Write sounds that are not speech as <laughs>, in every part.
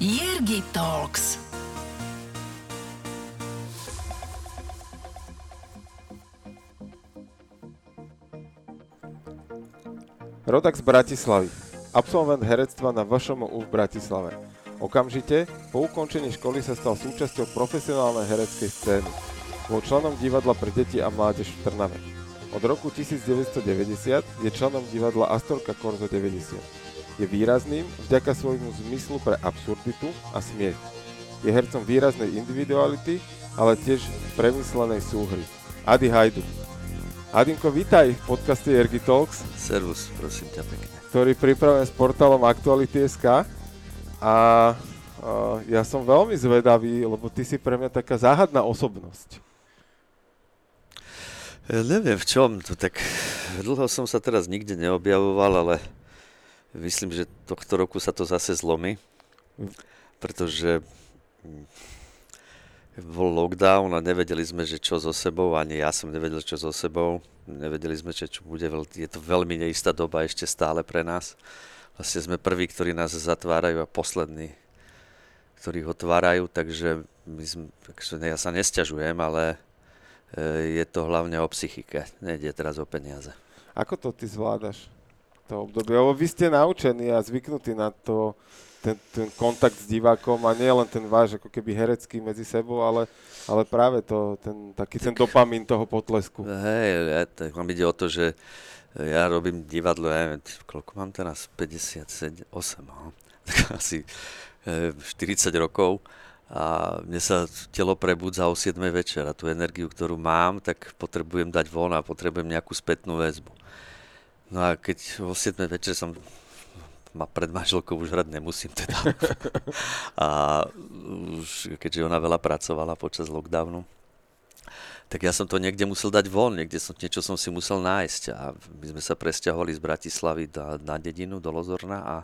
Jirgi Talks. Rodak z Bratislavy. Absolvent herectva na VŠMU v Bratislave. Okamžite, po ukončení školy sa stal súčasťou profesionálnej hereckej scény. Bol členom divadla pre deti a mládež v Trnave. Od roku 1990 je členom divadla Astorka Korzo 90. Je výrazným vďaka svojmu zmyslu pre absurditu a smiech. Je hercom výraznej individuality, ale tiež premyslenej súhry. Adi Hajdu. Adinko, vítaj v podcaste Ergi Talks. Servus, prosím ťa pekne. Ktorý pripravujem s portálom Aktuality.sk a uh, ja som veľmi zvedavý, lebo ty si pre mňa taká záhadná osobnosť. Ja neviem v čom, to tak dlho som sa teraz nikde neobjavoval, ale myslím, že tohto roku sa to zase zlomí, pretože bol lockdown a nevedeli sme, že čo so sebou, ani ja som nevedel, čo so sebou. Nevedeli sme, že čo bude, je to veľmi neistá doba ešte stále pre nás vlastne sme prví, ktorí nás zatvárajú a poslední, ktorí ho otvárajú, takže my sme, ja sa nesťažujem, ale e, je to hlavne o psychike, nejde teraz o peniaze. Ako to ty zvládaš, to obdobie? Lebo vy ste naučení a zvyknutí na to, ten, ten kontakt s divákom a nie len ten váš ako keby herecký medzi sebou, ale, ale práve to, ten, taký ten dopamín toho potlesku. Hej, ja, tak vám ide o to, že ja robím divadlo, ja neviem, koľko mám teraz? 57, 8, no. <laughs> asi 40 e, rokov a mne sa telo prebudza o 7 večer a tú energiu, ktorú mám, tak potrebujem dať von a potrebujem nejakú spätnú väzbu. No a keď o 7 večer som ma pred manželkou už hrať nemusím teda. <laughs> a už, keďže ona veľa pracovala počas lockdownu, tak ja som to niekde musel dať von, niekde som, niečo som si musel nájsť a my sme sa presťahovali z Bratislavy na, na dedinu, do Lozorna a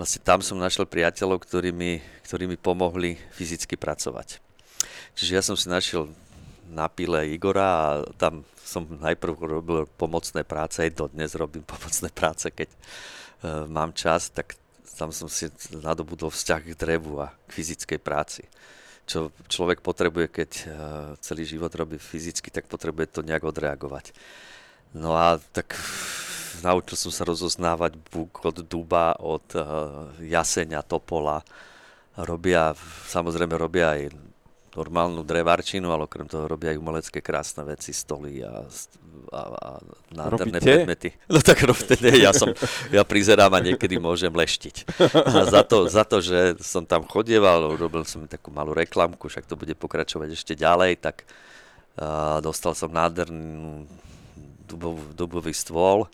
vlastne tam som našiel priateľov, ktorí mi, ktorí mi pomohli fyzicky pracovať. Čiže ja som si našiel na pile Igora a tam som najprv robil pomocné práce, aj dodnes robím pomocné práce, keď uh, mám čas, tak tam som si nadobudol vzťah k drevu a k fyzickej práci čo človek potrebuje, keď eh, celý život robí fyzicky, tak potrebuje to nejak odreagovať. No a tak naučil som sa rozoznávať buk od duba, od uh, jaseňa, topola. Robia, samozrejme robia aj normálnu drevarčinu, ale okrem toho robia aj umelecké krásne veci, stoly a, a, a nádherné Robíte? predmety. No tak robte, nie, ja, som, ja prizerám a niekedy môžem leštiť. A za to, za to, že som tam chodieval, robil som takú malú reklamku, však to bude pokračovať ešte ďalej, tak a, dostal som nádherný dubový, dubový stôl,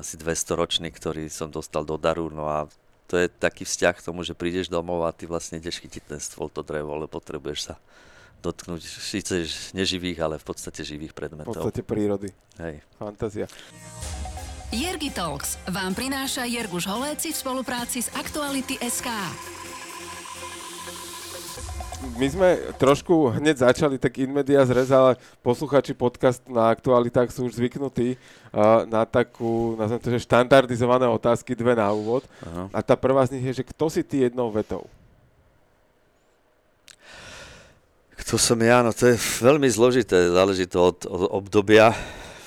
asi 200 ročný, ktorý som dostal do daru, no a to je taký vzťah k tomu, že prídeš domov a ty vlastne ideš chytiť ten stôl, to drevo, ale potrebuješ sa dotknúť síce neživých, ale v podstate živých predmetov. V podstate prírody. Hej. Fantázia. Jergi Talks vám prináša Jerguš Holéci v spolupráci s Aktuality SK my sme trošku hneď začali tak in media zrez, ale posluchači podcast na aktualitách sú už zvyknutí uh, na takú, nazvem to, že štandardizované otázky, dve na úvod. Aha. A tá prvá z nich je, že kto si ty jednou vetou? Kto som ja? No to je veľmi zložité, záleží to od, od obdobia.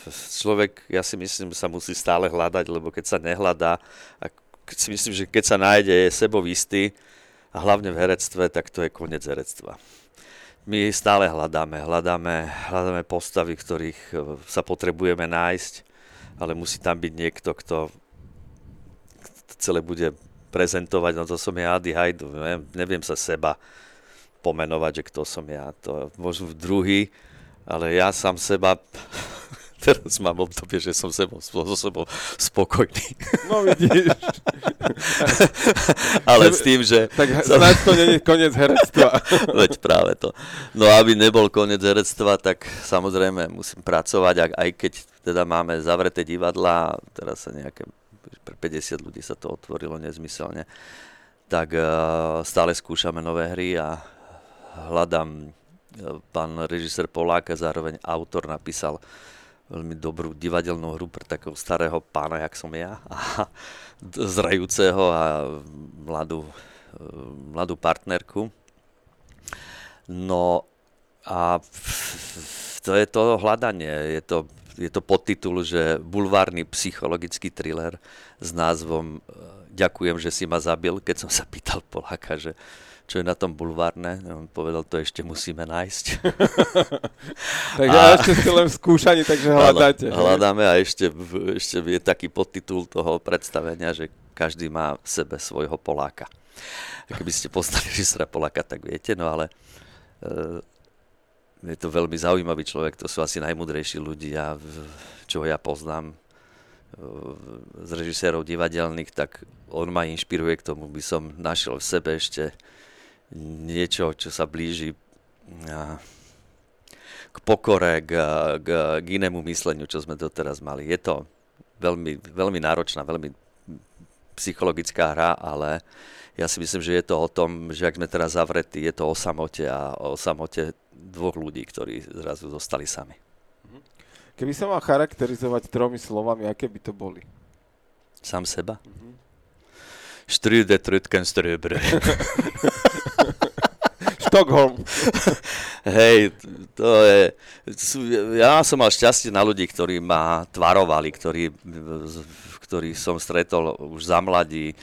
Človek, ja si myslím, sa musí stále hľadať, lebo keď sa nehľadá, a keď si myslím, že keď sa nájde, je sebovistý, a hlavne v herectve, tak to je koniec herectva. My stále hľadáme, hľadáme, hľadáme postavy, ktorých e, sa potrebujeme nájsť, ale musí tam byť niekto, kto celé bude prezentovať, no to som ja Adi Hajdu, neviem, neviem sa seba pomenovať, že kto som ja, to možno druhý, ale ja sám seba teraz mám obdobie, že som sebou, so sebou spokojný. No vidíš. <laughs> Ale s tým, že... Tak snáď to nie je koniec herectva. <laughs> Veď práve to. No aby nebol koniec herectva, tak samozrejme musím pracovať, aj keď teda máme zavreté divadla, teraz sa nejaké, pre 50 ľudí sa to otvorilo nezmyselne, tak uh, stále skúšame nové hry a hľadám, uh, pán režisér Polák a zároveň autor napísal veľmi dobrú divadelnú hru pre takého starého pána, jak som ja, <laughs> a zrajúceho a mladú mladú partnerku. No a to je to hľadanie, je to, je to podtitul, že bulvárny psychologický thriller s názvom Ďakujem, že si ma zabil, keď som sa pýtal Poláka, že čo je na tom bulvárne. On povedal, to ešte musíme nájsť. <laughs> takže a... ešte ste len v skúšaní, takže hľadáte. Hľadáme a ešte, ešte je taký podtitul toho predstavenia, že každý má v sebe svojho Poláka. Keby ste poznali režisera Poláka, tak viete, no ale e, je to veľmi zaujímavý človek, to sú asi najmudrejší ľudia, čo ja poznám e, z režisérov divadelných, tak on ma inšpiruje k tomu, by som našiel v sebe ešte niečo, čo sa blíži k pokore, k, k, k inému mysleniu, čo sme doteraz mali. Je to veľmi, veľmi náročná, veľmi psychologická hra, ale ja si myslím, že je to o tom, že ak sme teraz zavretí, je to o samote a o samote dvoch ľudí, ktorí zrazu zostali sami. Keby sa mal charakterizovať tromi slovami, aké by to boli? Sám seba? Mm-hmm. Strüde, trutken, ströbre. <laughs> Stockholm. <laughs> Hej, to je... Ja som mal šťastie na ľudí, ktorí ma tvarovali, ktorí, ktorí som stretol už za mladí.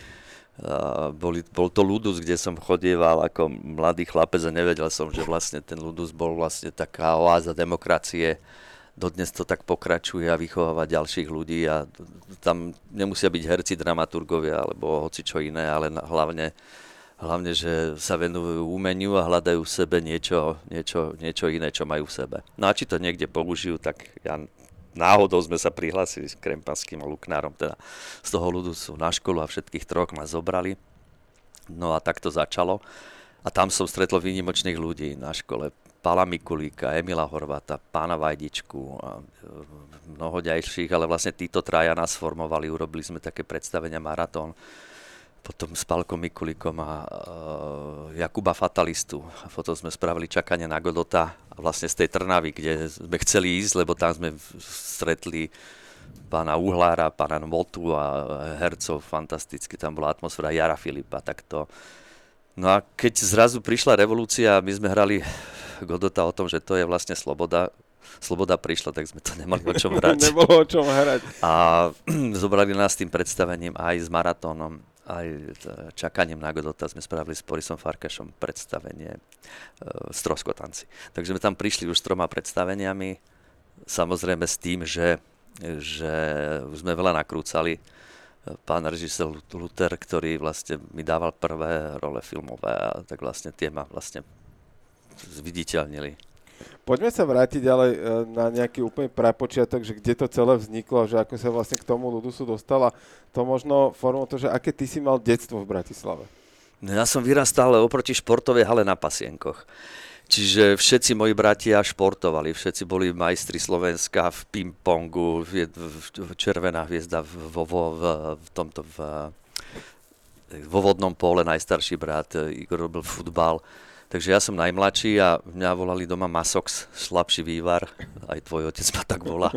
Boli, bol to Ludus, kde som chodieval ako mladý chlapec a nevedel som, že vlastne ten Ludus bol vlastne taká oáza demokracie. Dodnes to tak pokračuje a vychováva ďalších ľudí a tam nemusia byť herci, dramaturgovia alebo hoci čo iné, ale hlavne hlavne, že sa venujú umeniu a hľadajú v sebe niečo, niečo, niečo iné, čo majú v sebe. No a či to niekde použijú, tak ja náhodou sme sa prihlásili s Krempanským Luknárom, teda z toho ľudu sú na školu a všetkých troch ma zobrali. No a tak to začalo. A tam som stretol výnimočných ľudí na škole. Pala Mikulíka, Emila Horváta, pána Vajdičku a e, mnoho ďalších, ale vlastne títo traja nás formovali, urobili sme také predstavenia Maratón potom s Palkom Mikulikom a uh, Jakuba Fatalistu. A potom sme spravili čakanie na Godota a vlastne z tej Trnavy, kde sme chceli ísť, lebo tam sme stretli pána Uhlára, pána Motu a hercov fantasticky, tam bola atmosféra Jara Filipa, tak to... No a keď zrazu prišla revolúcia a my sme hrali Godota o tom, že to je vlastne sloboda, sloboda prišla, tak sme to nemali o čom <laughs> hrať. Nebolo o čom hrať. A <clears throat> zobrali nás tým predstavením aj s maratónom aj čakaním na Godota sme spravili s Borisom Farkašom predstavenie e, Stroskotanci. Takže sme tam prišli už s troma predstaveniami, samozrejme s tým, že, že sme veľa nakrúcali. Pán režisér Luther, ktorý vlastne mi dával prvé role filmové a tak vlastne tie ma vlastne zviditeľnili Poďme sa vrátiť ďalej e, na nejaký úplne prapočiatok, že kde to celé vzniklo, že ako sa vlastne k tomu Ludusu dostala. To možno formou to, že aké ty si mal detstvo v Bratislave. No ja som vyrastal oproti športovej hale na Pasienkoch. Čiže všetci moji bratia športovali, všetci boli majstri Slovenska v ping-pongu, červená hviezda vo, vo, v, v tomto v, vo vodnom pole, najstarší brat Igor robil futbal. Takže ja som najmladší a mňa volali doma Masox, slabší vývar, aj tvoj otec ma tak volá.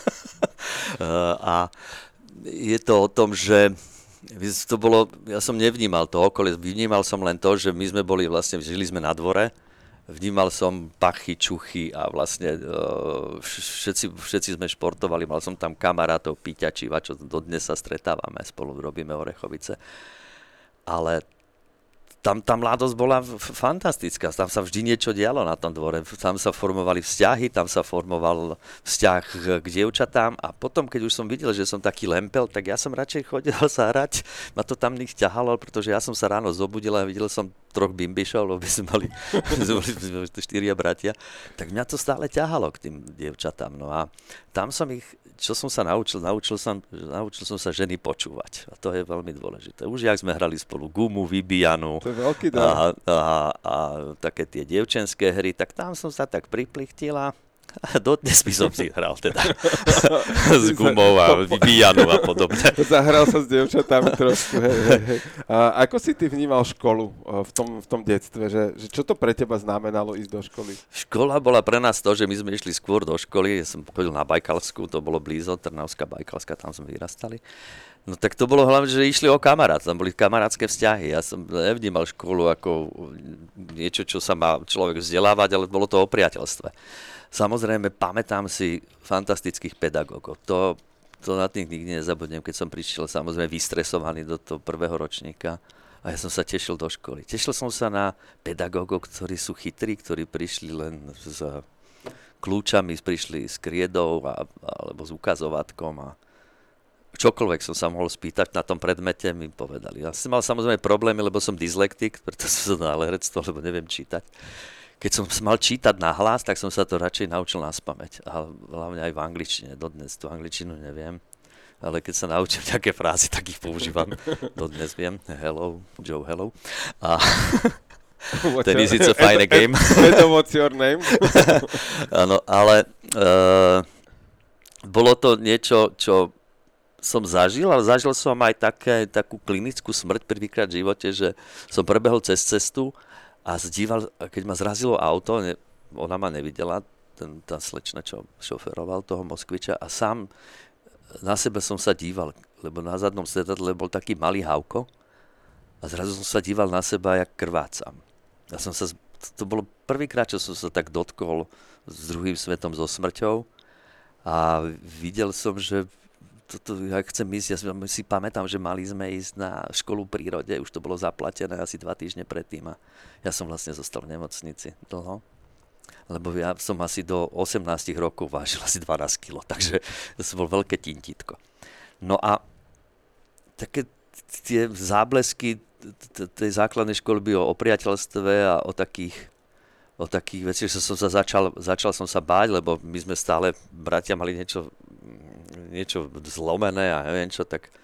<laughs> a je to o tom, že to bolo, ja som nevnímal to okolie, vnímal som len to, že my sme boli vlastne, žili sme na dvore, vnímal som pachy, čuchy a vlastne všetci, všetci sme športovali, mal som tam kamarátov, píťačiva, čo dodnes sa stretávame, spolu robíme Orechovice. Ale tam tá mladosť bola fantastická, tam sa vždy niečo dialo na tom dvore, tam sa formovali vzťahy, tam sa formoval vzťah k dievčatám. A potom, keď už som videl, že som taký lempel, tak ja som radšej chodil <laughs> sa hrať, ma to tam nich ťahalo, pretože ja som sa ráno zobudil a videl som troch bimbišov, lebo sme mali, <laughs> sme štyria bratia, tak mňa to stále ťahalo k tým dievčatám. No a tam som ich čo som sa naučil? Naučil som, naučil som sa ženy počúvať. A to je veľmi dôležité. Už jak sme hrali spolu gumu, vybijanu to je veľký a, a, a, také tie dievčenské hry, tak tam som sa tak priplichtila <laughs> Dodnes by som si hral teda <laughs> s gumou a <laughs> vybíjanu a podobne. Zahral sa s dievčatami trošku. Hej, hej, hej. A ako si ty vnímal školu eh, v tom, v tom detstve? Že, že čo to pre teba znamenalo ísť do školy? Škola bola pre nás to, že my sme išli skôr do školy. Ja som chodil na Bajkalsku, to bolo blízo, Trnavská Bajkalská, tam sme vyrastali No tak to bolo hlavne, že išli o kamarát, tam boli kamarátske vzťahy. Ja som nevnímal školu ako niečo, čo sa má človek vzdelávať, ale bolo to o priateľstve. Samozrejme, pamätám si fantastických pedagógov. To, to na tých nikdy nezabudnem, keď som prišiel samozrejme vystresovaný do toho prvého ročníka a ja som sa tešil do školy. Tešil som sa na pedagógov, ktorí sú chytrí, ktorí prišli len s kľúčami, prišli s kriedou a, alebo s ukazovatkom a čokoľvek som sa mohol spýtať na tom predmete, mi povedali. Ja som mal samozrejme problémy, lebo som dyslektik, preto som sa dal herectvo, lebo neviem čítať. Keď som mal čítať na hlas, tak som sa to radšej naučil na spameť. A hlavne aj v angličtine. Dodnes tú angličtinu neviem. Ale keď sa naučím <laughs> nejaké frázy, tak ich používam. Dodnes viem. Hello, Joe, hello. A ten is it's a fine game. what's your name? <laughs> Áno, ale uh, bolo to niečo, čo som zažil, ale zažil som aj také, takú klinickú smrť prvýkrát v živote, že som prebehol cez cestu a zdíval, keď ma zrazilo auto, ne, ona ma nevidela, ten, tá slečna, čo šoferoval toho Moskviča a sám na sebe som sa díval, lebo na zadnom sedadle bol taký malý hávko a zrazu som sa díval na seba, jak krvácam. Ja som sa, to bolo prvýkrát, čo som sa tak dotkol s druhým svetom, so smrťou a videl som, že to, ja chcem ísť, ja si pamätám, že mali sme ísť na školu prírode, už to bolo zaplatené asi dva týždne predtým a ja som vlastne zostal v nemocnici dlho lebo ja som asi do 18 rokov vážil asi 12 kg, <laughs> takže som bol veľké tintítko. No a také tie záblesky tej základnej školy by o priateľstve a o takých, o takých veciach, že som sa začal, začal som sa báť, lebo my sme stále, bratia mali niečo niečo zlomené a neviem čo, tak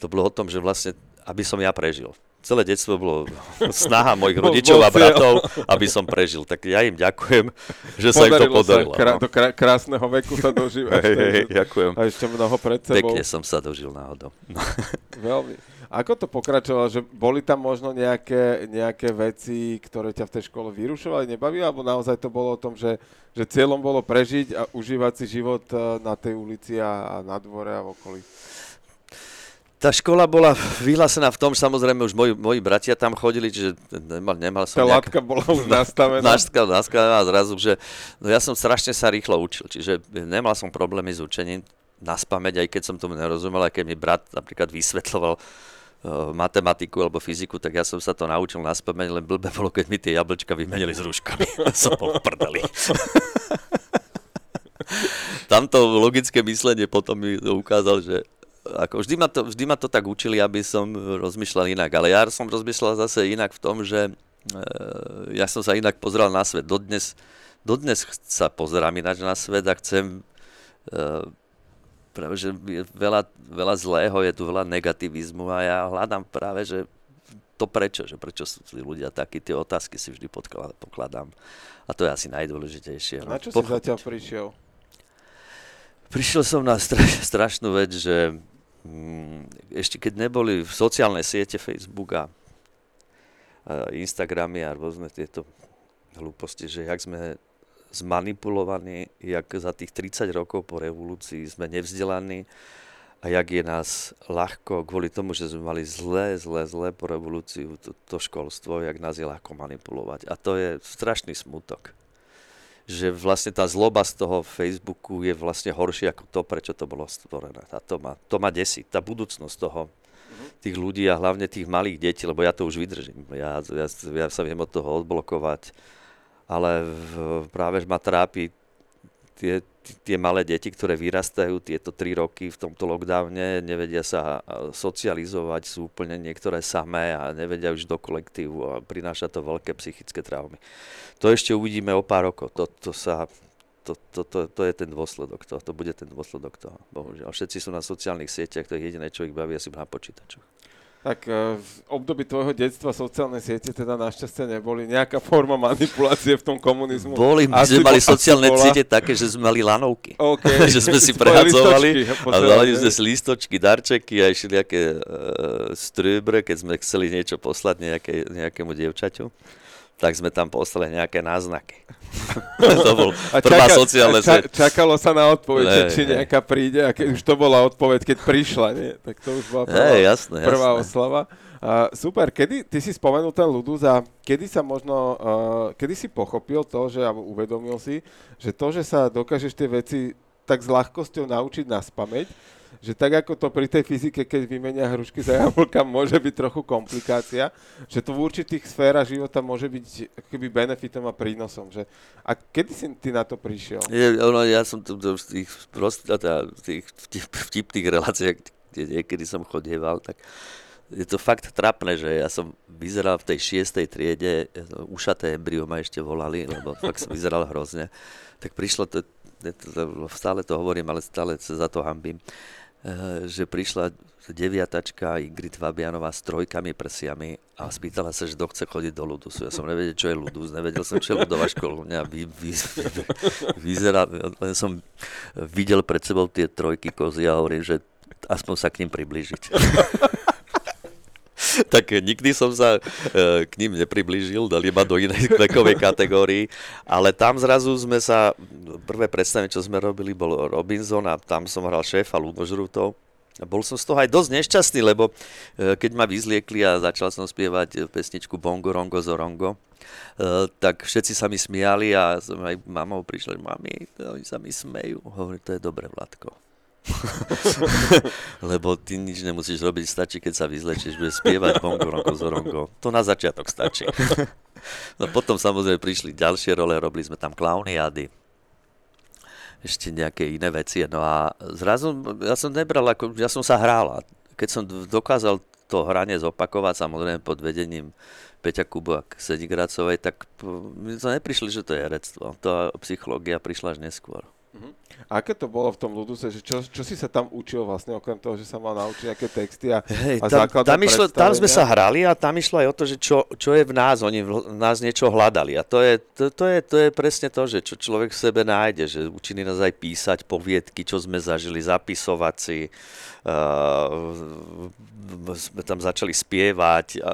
to bolo o tom, že vlastne, aby som ja prežil. Celé detstvo bolo <laughs> snaha mojich rodičov a bratov, aby som prežil. Tak ja im ďakujem, <laughs> že sa im to podarilo. Sa, krá, no. do krá, krásneho veku sa dožívaš. Hej, hej, ďakujem. A ešte mnoho pred sebou. Pekne som sa dožil náhodou. <laughs> Veľmi. Ako to pokračovalo, že boli tam možno nejaké, nejaké veci, ktoré ťa v tej škole vyrušovali, nebavili, alebo naozaj to bolo o tom, že, že cieľom bolo prežiť a užívať si život eh, na tej ulici a, a na dvore a v okolí? Tá škola bola vyhlásená v tom, samozrejme už moji, moji bratia tam chodili, čiže nemal, nemal som Tá nejak... látka bola už <laughs> nastavená. Látka nastavená zrazu, že no ja som strašne sa rýchlo učil, čiže nemal som problémy s učením na spameť, aj keď som tomu nerozumel, aj keď mi brat napríklad vysvetloval, matematiku alebo fyziku, tak ja som sa to naučil na spomeň, len blbe bolo, keď mi tie jablčka vymenili s rúškami. <laughs> som bol prdeli. <laughs> Tamto logické myslenie potom mi ukázal, že ako vždy, ma to, vždy ma to tak učili, aby som rozmýšľal inak. Ale ja som rozmýšľal zase inak v tom, že e, ja som sa inak pozeral na svet. Dodnes, dodnes sa pozerám ináč na svet a chcem e, práve, že je veľa, veľa zlého, je tu veľa negativizmu a ja hľadám práve, že to prečo, že prečo sú tí ľudia takí, tie otázky si vždy pokladám. A to je asi najdôležitejšie. No. Na čo po... si zatiaľ prišiel? Prišiel som na straš, strašnú vec, že mm, ešte keď neboli v sociálne siete Facebook a, a Instagramy a rôzne tieto hlúposti, že jak sme zmanipulovaní, jak za tých 30 rokov po revolúcii sme nevzdelaní a jak je nás ľahko, kvôli tomu, že sme mali zlé, zlé, zlé po revolúciu to, to školstvo, jak nás je ľahko manipulovať. A to je strašný smutok. Že vlastne tá zloba z toho Facebooku je vlastne horšia ako to, prečo to bolo stvorené. A to ma, to ma desí. Tá budúcnosť toho, tých ľudí a hlavne tých malých detí, lebo ja to už vydržím. Ja, ja, ja sa viem od toho odblokovať ale v, práve ma trápi tie, tie malé deti, ktoré vyrastajú tieto tri roky v tomto lockdowne, nevedia sa socializovať, sú úplne niektoré samé a nevedia už do kolektívu a prináša to veľké psychické traumy. To ešte uvidíme o pár rokov. To, to, sa, to, to, to, to je ten dôsledok toho, to bude ten dôsledok toho, bohužiaľ. Všetci sú na sociálnych sieťach, to je jediné, čo ich baví asi na počítačoch. Tak e, v období tvojho detstva sociálne siete teda našťastie neboli. Nejaká forma manipulácie v tom komunizmu? Boli, my sme mali sociálne bola. siete také, že sme mali lanovky. Okay. <laughs> že sme si <laughs> prehadzovali a dali sme si lístočky, darčeky a išli nejaké uh, strúbre, keď sme chceli niečo poslať nejaké, nejakému dievčaťu tak sme tam poslali nejaké náznaky. <laughs> to bol prvá čaka, sociálna ča, Čakalo sa na odpoveď, hey, či nejaká príde a keď už to bola odpoveď, keď prišla, nie? Tak to už bola prvá, hey, jasné, prvá jasné. oslava. Uh, super, kedy, ty si spomenul ten Ludus a kedy sa možno, uh, kedy si pochopil to, že, alebo uvedomil si, že to, že sa dokážeš tie veci tak s ľahkosťou naučiť na spameť, že tak ako to pri tej fyzike, keď vymenia hrušky za jablka, môže byť trochu komplikácia, že to v určitých sférach života môže byť keby benefitom a prínosom. Že... A kedy si ty na to prišiel? Je, ono, ja som to, v tých, tých vtipných reláciách, kde niekedy som chodieval, tak je to fakt trapné, že ja som vyzeral v tej šiestej triede, ušaté embryo ma ešte volali, lebo fakt som vyzeral hrozne. Tak prišlo to, stále to hovorím, ale stále sa za to hambím. Eh, že prišla deviatačka Ingrid Fabianová s trojkami prsiami a spýtala sa, že kto chce chodiť do Ludusu. Ja som nevedel, čo je Ludus, nevedel som, čo je Ludová školovňa. Vy, vy, <laughs> vyzerá, len som videl pred sebou tie trojky kozy a hovorím, že aspoň sa k ním priblížiť. <laughs> <laughs> tak nikdy som sa e, k ním nepriblížil, dali ma do inej <laughs> vekovej kategórii, ale tam zrazu sme sa, prvé predstavenie, čo sme robili, bol Robinson a tam som hral šéfa Ludožrutov. Bol som z toho aj dosť nešťastný, lebo e, keď ma vyzliekli a začal som spievať pesničku Bongo Rongo Zorongo, e, tak všetci sa mi smiali a aj mamou prišla, mami, oni sa mi smejú. Hovorím, to je dobre, Vladko <laughs> Lebo ty nič nemusíš robiť, stačí, keď sa vyzlečieš, budeš spievať bongo, rongo, zorongo. To na začiatok stačí. no potom samozrejme prišli ďalšie role, robili sme tam klauniády, ešte nejaké iné veci. No a zrazu ja som nebral, ako, ja som sa hral a keď som dokázal to hranie zopakovať, samozrejme pod vedením Peťa Kubu a Sedigracovej, tak mi to neprišli, že to je herectvo. To psychológia prišla až neskôr. Uh-huh. A aké to bolo v tom Luduse, že čo, čo si sa tam učil vlastne, okrem toho, že sa mal naučiť nejaké texty a, Hej, a tam, tam, išlo, tam sme sa hrali a tam išlo aj o to, že čo, čo je v nás, oni v nás niečo hľadali. A to je, to, to, je, to je presne to, že čo človek v sebe nájde, že učili nás aj písať poviedky, čo sme zažili, zapisovať si, uh, sme tam začali spievať. A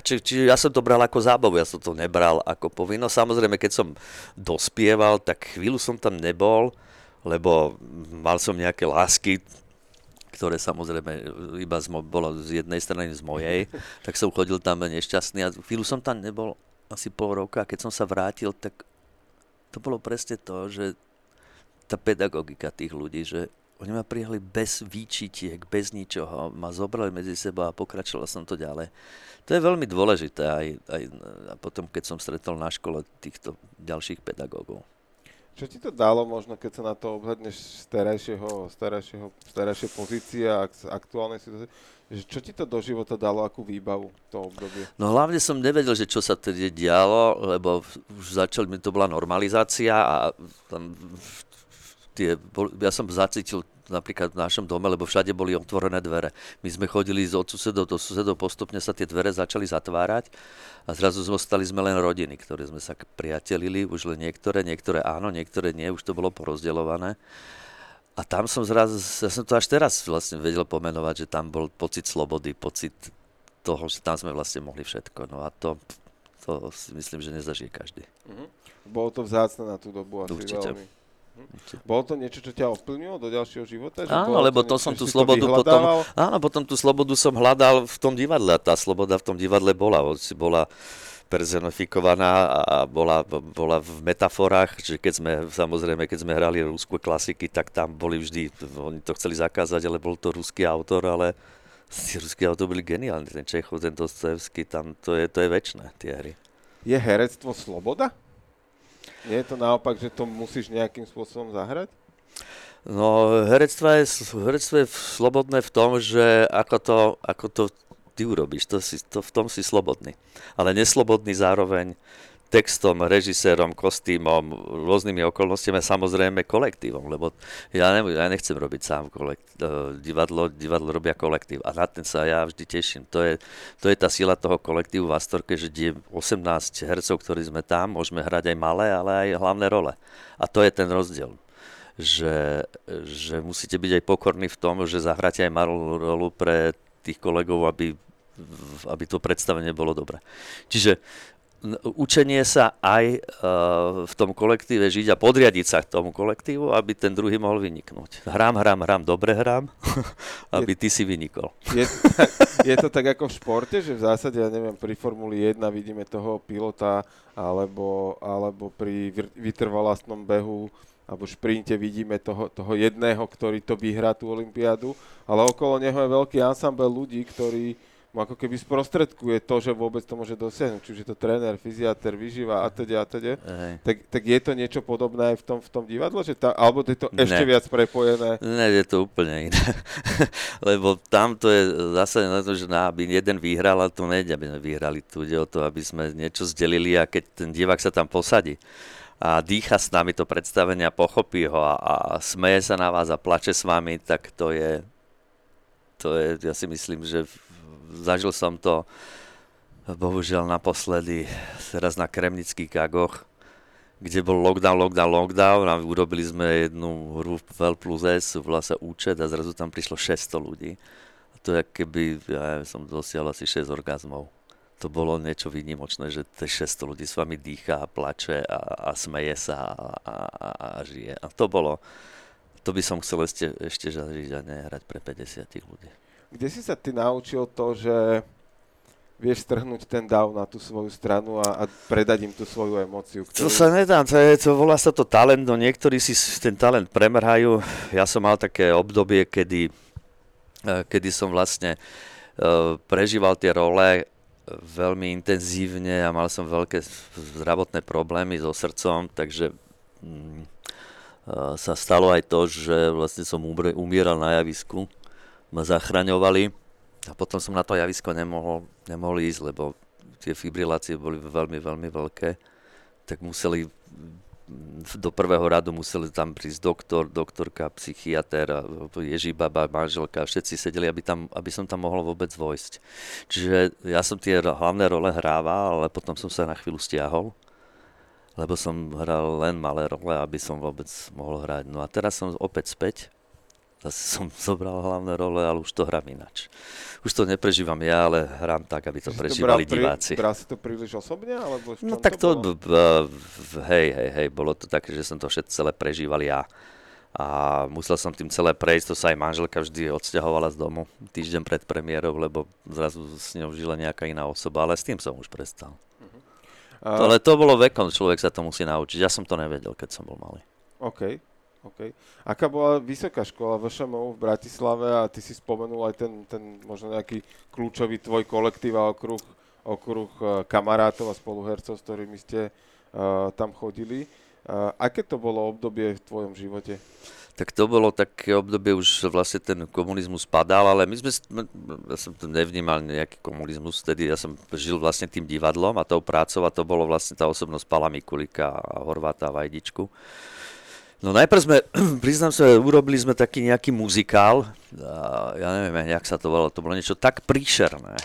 či, či ja som to bral ako zábavu, ja som to nebral ako povinnosť. Samozrejme, keď som dospieval, tak chvíľu som tam nebol, lebo mal som nejaké lásky, ktoré samozrejme iba z, bolo z jednej strany z mojej, <laughs> tak som chodil tam nešťastný a chvíľu som tam nebol asi pol roka a keď som sa vrátil, tak to bolo presne to, že tá pedagogika tých ľudí, že oni ma prijali bez výčitiek, bez ničoho, ma zobrali medzi seba a pokračoval som to ďalej. To je veľmi dôležité aj, aj a potom, keď som stretol na škole týchto ďalších pedagógov. Čo ti to dalo možno, keď sa na to obhľadneš z terajšieho, z terajšieho, z terajšej pozície a z aktuálnej situácie, čo ti to do života dalo, akú výbavu to obdobie? No hlavne som nevedel, že čo sa tedy dialo, lebo už začal, mi to bola normalizácia a tam tie, ja som zacítil napríklad v našom dome, lebo všade boli otvorené dvere. My sme chodili od susedov do susedov, postupne sa tie dvere začali zatvárať a zrazu zostali sme len rodiny, ktoré sme sa priatelili, už len niektoré, niektoré áno, niektoré nie, už to bolo porozdeľované. A tam som zrazu, ja som to až teraz vlastne vedel pomenovať, že tam bol pocit slobody, pocit toho, že tam sme vlastne mohli všetko. No a to, to si myslím, že nezažije každý. Mm-hmm. Bolo to vzácne na tú dobu asi Určite. veľmi. Bolo to niečo, čo ťa ovplyvnilo do ďalšieho života? Že áno, lebo to, to som tú slobodu potom, áno, potom tú slobodu som hľadal v tom divadle a tá sloboda v tom divadle bola. Bola personifikovaná a bola, bola v metaforách, že keď sme, samozrejme, keď sme hrali rúskú klasiky, tak tam boli vždy, oni to chceli zakázať, ale bol to ruský autor, ale tí ruskí autor boli geniálni, ten Čechov, ten Dostojevský, tam to je, to je väčšie, tie hry. Je herectvo sloboda? Nie je to naopak, že to musíš nejakým spôsobom zahrať? No, herectvo je, herectvo je slobodné v tom, že ako to, ako to ty urobíš, to si, to, v tom si slobodný. Ale neslobodný zároveň textom, režisérom, kostýmom, rôznymi okolnostiami a samozrejme kolektívom, lebo ja, ne, ja nechcem robiť sám kolekt, uh, divadlo, divadlo robia kolektív a na ten sa ja vždy teším. To je, to je tá sila toho kolektívu v Astorke, že 18 hercov, ktorí sme tam, môžeme hrať aj malé, ale aj hlavné role. A to je ten rozdiel že, že musíte byť aj pokorní v tom, že zahráte aj malú rolu pre tých kolegov, aby, aby to predstavenie bolo dobré. Čiže učenie sa aj uh, v tom kolektíve žiť a podriadiť sa k tomu kolektívu, aby ten druhý mohol vyniknúť. Hrám, hrám, hrám, dobre hrám, <laughs> aby ty si vynikol. Je, je to tak ako v športe, že v zásade, ja neviem, pri Formuli 1 vidíme toho pilota, alebo, alebo pri vytrvalostnom behu alebo šprinte vidíme toho, toho jedného, ktorý to vyhrá tú olympiádu, ale okolo neho je veľký ansambel ľudí, ktorí mu ako keby sprostredkuje to, že vôbec to môže dosiahnuť, čiže to tréner, fyziater, vyžíva a teda a teda. Tak, tak je to niečo podobné aj v tom, v tom divadle, že tá, alebo je to ešte ne. viac prepojené? Ne, je to úplne iné. <laughs> Lebo tam to je zase na to, že na, aby jeden vyhral, ale to nejde, aby sme vyhrali. Tu ide o to, aby sme niečo zdelili a keď ten divák sa tam posadí a dýcha s nami to predstavenie a pochopí ho a, a smeje sa na vás a plače s vami, tak to je, to je, ja si myslím, že zažil som to bohužiaľ naposledy teraz na Kremnických gagoch, kde bol lockdown, lockdown, lockdown a urobili sme jednu hru Vel plus S, volá sa účet a zrazu tam prišlo 600 ľudí. A to je keby, ja som dosiahol asi 6 orgazmov. To bolo niečo výnimočné, že tie 600 ľudí s vami dýcha plače a, a smeje sa a, a, a, a žije. A to bolo, to by som chcel ešte, ešte zažiť a nehrať pre 50 ľudí. Kde si sa ty naučil to, že vieš strhnúť ten dav na tú svoju stranu a, a predať im tú svoju emóciu? Ktorú... To sa nedá, to, je, to volá sa to talent, no niektorí si ten talent premrhajú. Ja som mal také obdobie, kedy, eh, kedy som vlastne uh, prežíval tie role veľmi intenzívne a mal som veľké zdravotné problémy so srdcom, takže mm, sa stalo aj to, že vlastne som umieral na javisku ma zachraňovali a potom som na to javisko nemohol, nemohol ísť, lebo tie fibrilácie boli veľmi, veľmi veľké, tak museli do prvého radu museli tam prísť doktor, doktorka, psychiatr, Ježibaba, manželka, všetci sedeli, aby, tam, aby som tam mohol vôbec vojsť. Čiže ja som tie hlavné role hrával, ale potom som sa na chvíľu stiahol, lebo som hral len malé role, aby som vôbec mohol hrať. No a teraz som opäť späť Zase som <laughs> zobral hlavné role, ale už to hrám inač. Už to neprežívam ja, ale hrám tak, aby to si prežívali to diváci. Bral si to príliš osobne? Alebo no tak to, to b- b- hej, hej, hej, bolo to také, že som to všetko celé prežíval ja. A musel som tým celé prejsť, to sa aj manželka vždy odsťahovala z domu týždeň pred premiérou, lebo zrazu s ňou žila nejaká iná osoba, ale s tým som už prestal. Uh-huh. Uh, ale to bolo vekom, človek sa to musí naučiť. Ja som to nevedel, keď som bol malý. OK. Okay. Aká bola vysoká škola VŠMU v Bratislave a ty si spomenul aj ten, ten možno nejaký kľúčový tvoj kolektív a okruh, okruh e, kamarátov a spoluhercov, s ktorými ste uh, tam chodili. Uh, aké to bolo obdobie v tvojom živote? Tak to bolo také obdobie, už vlastne ten komunizmus padal, ale my sme, ja som to nevnímal nejaký komunizmus, vtedy ja som žil vlastne tým divadlom a tou prácou a to bolo vlastne tá osobnosť Pala Mikulika a Horváta a Vajdičku. No najprv sme, <clears throat> priznám sa, urobili sme taký nejaký muzikál, ja neviem, jak sa to volalo, to bolo niečo tak príšerné,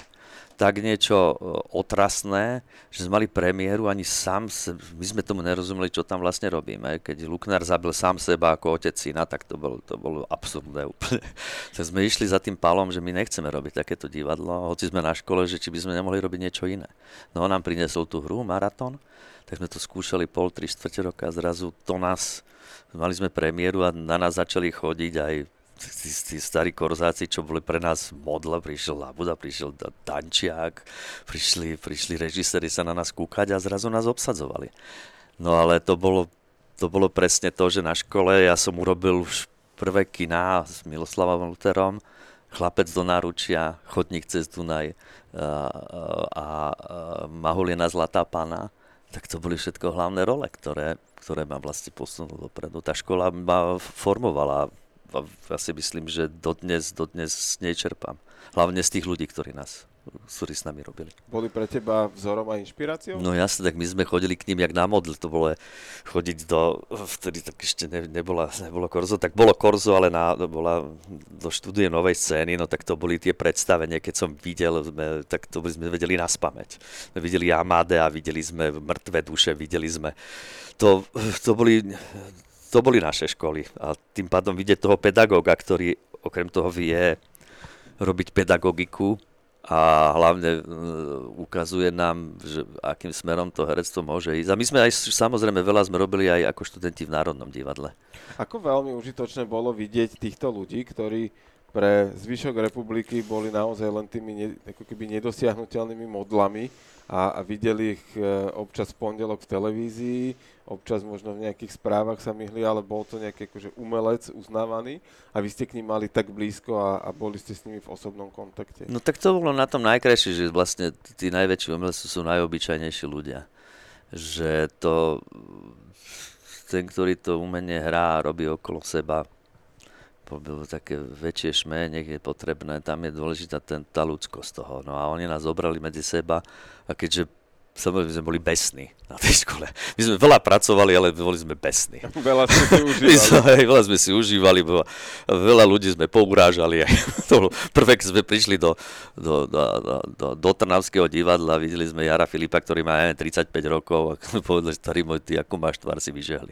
tak niečo e, otrasné, že sme mali premiéru, ani sám, my sme tomu nerozumeli, čo tam vlastne robíme. Keď Luknár zabil sám seba ako otec syna, tak to bolo, to bolo absurdné úplne. <laughs> tak sme išli za tým palom, že my nechceme robiť takéto divadlo, hoci sme na škole, že či by sme nemohli robiť niečo iné. No on nám priniesol tú hru, maratón, tak sme to skúšali pol, tri štvrte roka a zrazu to nás mali sme premiéru a na nás začali chodiť aj tí, tí starí korzáci, čo boli pre nás modla, prišiel Labuda, prišiel Dančiak, prišli, prišli režiséri sa na nás kúkať a zrazu nás obsadzovali. No ale to bolo, to bolo presne to, že na škole ja som urobil už prvé kina s Miloslavom Luterom, Chlapec do náručia, Chodník cez Dunaj a, a, Mahulina Zlatá pána tak to boli všetko hlavné role, ktoré, ktoré ma vlastne posunuli dopredu. Tá škola ma formovala ja si myslím, že dodnes, dodnes nečerpám. Hlavne z tých ľudí, ktorí nás ktorí s nami robili. Boli pre teba vzorom a inšpiráciou? No jasne, tak my sme chodili k ním jak na modl, to bolo chodiť do, vtedy tak ešte ne, nebola, nebolo korzo, tak bolo korzo, ale na, bola do štúdie novej scény, no tak to boli tie predstavenia, keď som videl, sme, tak to by sme vedeli na spameť. Sme videli Amade a videli sme mŕtve duše, videli sme, to, to boli to boli naše školy a tým pádom vidieť toho pedagóga, ktorý okrem toho vie robiť pedagogiku, a hlavne uh, ukazuje nám, že akým smerom to herectvo môže ísť. A my sme aj samozrejme veľa sme robili aj ako študenti v Národnom divadle. Ako veľmi užitočné bolo vidieť týchto ľudí, ktorí pre zvyšok republiky boli naozaj len tými ne, ako keby nedosiahnutelnými modlami a, a videli ich e, občas v pondelok v televízii, občas možno v nejakých správach sa myhli, ale bol to nejaký akože umelec uznávaný a vy ste k ním mali tak blízko a, a boli ste s nimi v osobnom kontakte. No tak to bolo na tom najkrajšie, že vlastne tí najväčší umelci sú najobyčajnejší ľudia. Že to, ten, ktorý to umenie hrá a robí okolo seba, bylo také väčšie šme, nech je potrebné, tam je dôležitá ten, tá ľudskosť toho. No a oni nás zobrali medzi seba a keďže samozrejme sme boli besní na tej škole. My sme veľa pracovali, ale boli sme besní. <laughs> Veľa sme si užívali. sme, veľa sme si užívali, veľa ľudí sme pourážali. <laughs> to prvé, keď sme prišli do, do, do, do, do, Trnavského divadla, videli sme Jara Filipa, ktorý má neviem, 35 rokov a <laughs> povedali, starý môj, ty ako máš tvár, si vyžehli.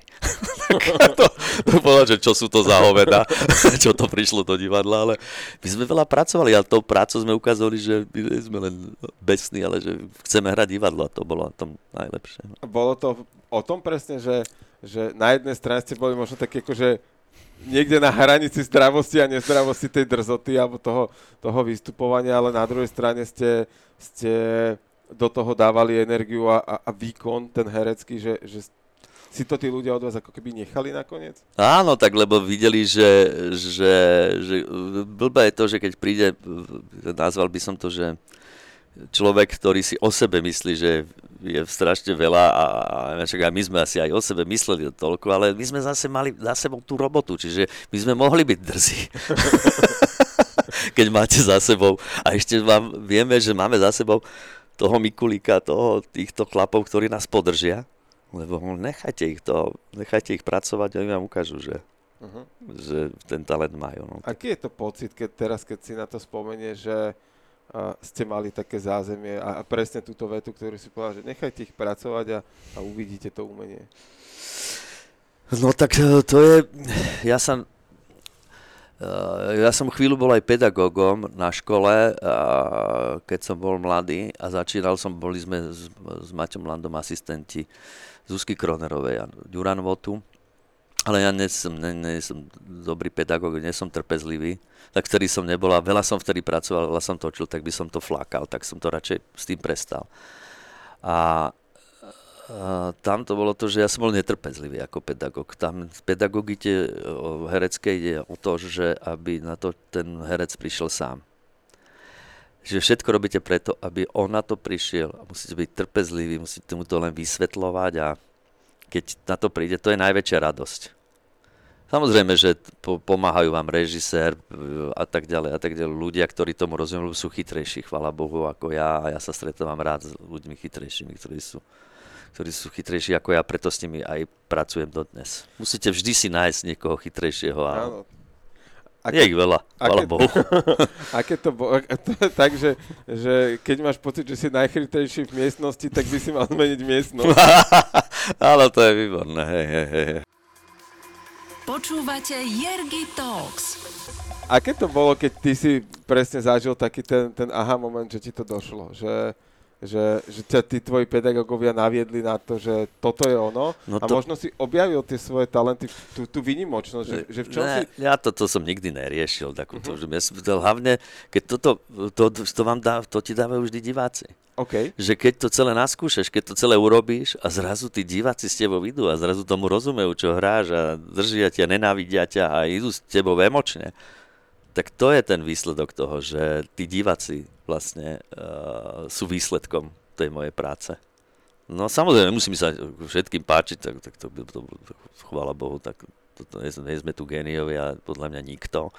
To, to povedal, že čo sú to za hoveda, <laughs> čo to prišlo do divadla, ale my sme veľa pracovali, ale tou prácou sme ukázali, že my sme len besní, ale že chceme hrať divadlo to bolo to najlepšie. Bolo to o tom presne, že, že na jednej strane ste boli možno také akože niekde na hranici zdravosti a nezdravosti tej drzoty alebo toho, toho vystupovania, ale na druhej strane ste, ste do toho dávali energiu a, a, a výkon ten herecký, že, že si to tí ľudia od vás ako keby nechali nakoniec? Áno, tak lebo videli, že, že, že blbé je to, že keď príde, nazval by som to, že človek, ktorý si o sebe myslí, že je strašne veľa a, a aj my sme asi aj o sebe mysleli toľko, ale my sme zase mali za sebou tú robotu, čiže my sme mohli byť drzí. <laughs> Keď máte za sebou a ešte vám vieme, že máme za sebou toho Mikulíka, toho, týchto chlapov, ktorí nás podržia, lebo nechajte ich to, nechajte ich pracovať a oni vám ukážu, že, uh-huh. že ten talent majú. No. Aký je to pocit, keď teraz, keď si na to spomenie, že ste mali také zázemie a, a presne túto vetu, ktorú si povedal, že nechajte ich pracovať a, a uvidíte to umenie. No tak e, to je, ja som, e, ja som chvíľu bol aj pedagógom na škole, keď som bol mladý a začínal som, boli sme s, s Maťom Landom asistenti Zuzky Kronerovej a Duran Votu ale ja nie som, nie, nie som dobrý pedagóg, nie som trpezlivý, tak vtedy som nebol a veľa som vtedy pracoval, veľa som točil, tak by som to flakal, tak som to radšej s tým prestal. A tam to bolo to, že ja som bol netrpezlivý ako pedagóg. Tam v pedagogite hereckej ide o to, že aby na to ten herec prišiel sám. Že všetko robíte preto, aby on na to prišiel a musíte byť trpezlivý, musíte mu to len vysvetľovať a keď na to príde, to je najväčšia radosť. Samozrejme, že pomáhajú vám režisér e, a tak ďalej a tak ďalej. Ľudia, ktorí tomu rozumejú, sú chytrejší, chvala Bohu, ako ja. A ja sa stretávam rád s ľuďmi chytrejšími, ktorí sú, ktorí sú chytrejší ako ja, preto s nimi aj pracujem dodnes. Musíte vždy si nájsť niekoho chytrejšieho. A... Áno. Aké, je ich veľa, aké, Bohu. <laughs> aké to bolo? To je tak, že, keď máš pocit, že si najchytrejší v miestnosti, tak by si mal zmeniť miestnosť. <laughs> Áno, to je výborné. Hej, hej, hej. Počúvate Jergy Talks. Aké to bolo, keď ty si presne zažil taký ten, ten aha moment, že ti to došlo? Že, že, že ťa tí tvoji pedagógovia naviedli na to, že toto je ono no to... a možno si objavil tie svoje talenty, tú, tú výnimočnosť, že, že v čom ne, si... Ja toto som nikdy neriešil, takúto, uh-huh. že ja, hlavne, keď toto, to, to, to, vám dá, to ti dávajú vždy diváci. Okay. Že keď to celé naskúšaš, keď to celé urobíš a zrazu tí diváci s tebou idú a zrazu tomu rozumejú, čo hráš a držia ťa, nenávidia ťa a idú s tebou emočne, tak to je ten výsledok toho, že tí diváci vlastne uh, sú výsledkom tej mojej práce. No samozrejme, musí sa všetkým páčiť, tak, tak to, to, to, chvála Bohu, tak to, to, nie, nie sme tu géniovia, podľa mňa nikto.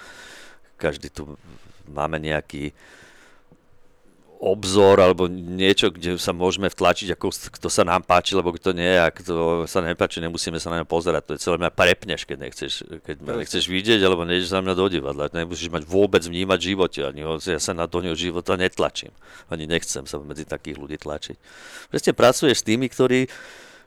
Každý tu máme nejaký obzor alebo niečo, kde sa môžeme vtlačiť, ako kto sa nám páči, lebo kto nie, ak to sa nepáči, nemusíme sa na ňa pozerať. To je celé mňa prepneš, keď nechceš, keď ma nechceš vidieť, alebo nejdeš za mňa do divadla. Nemusíš mať vôbec vnímať v živote, ani ho, ja sa na do neho života netlačím. Ani nechcem sa medzi takých ľudí tlačiť. Presne pracuješ s tými, ktorí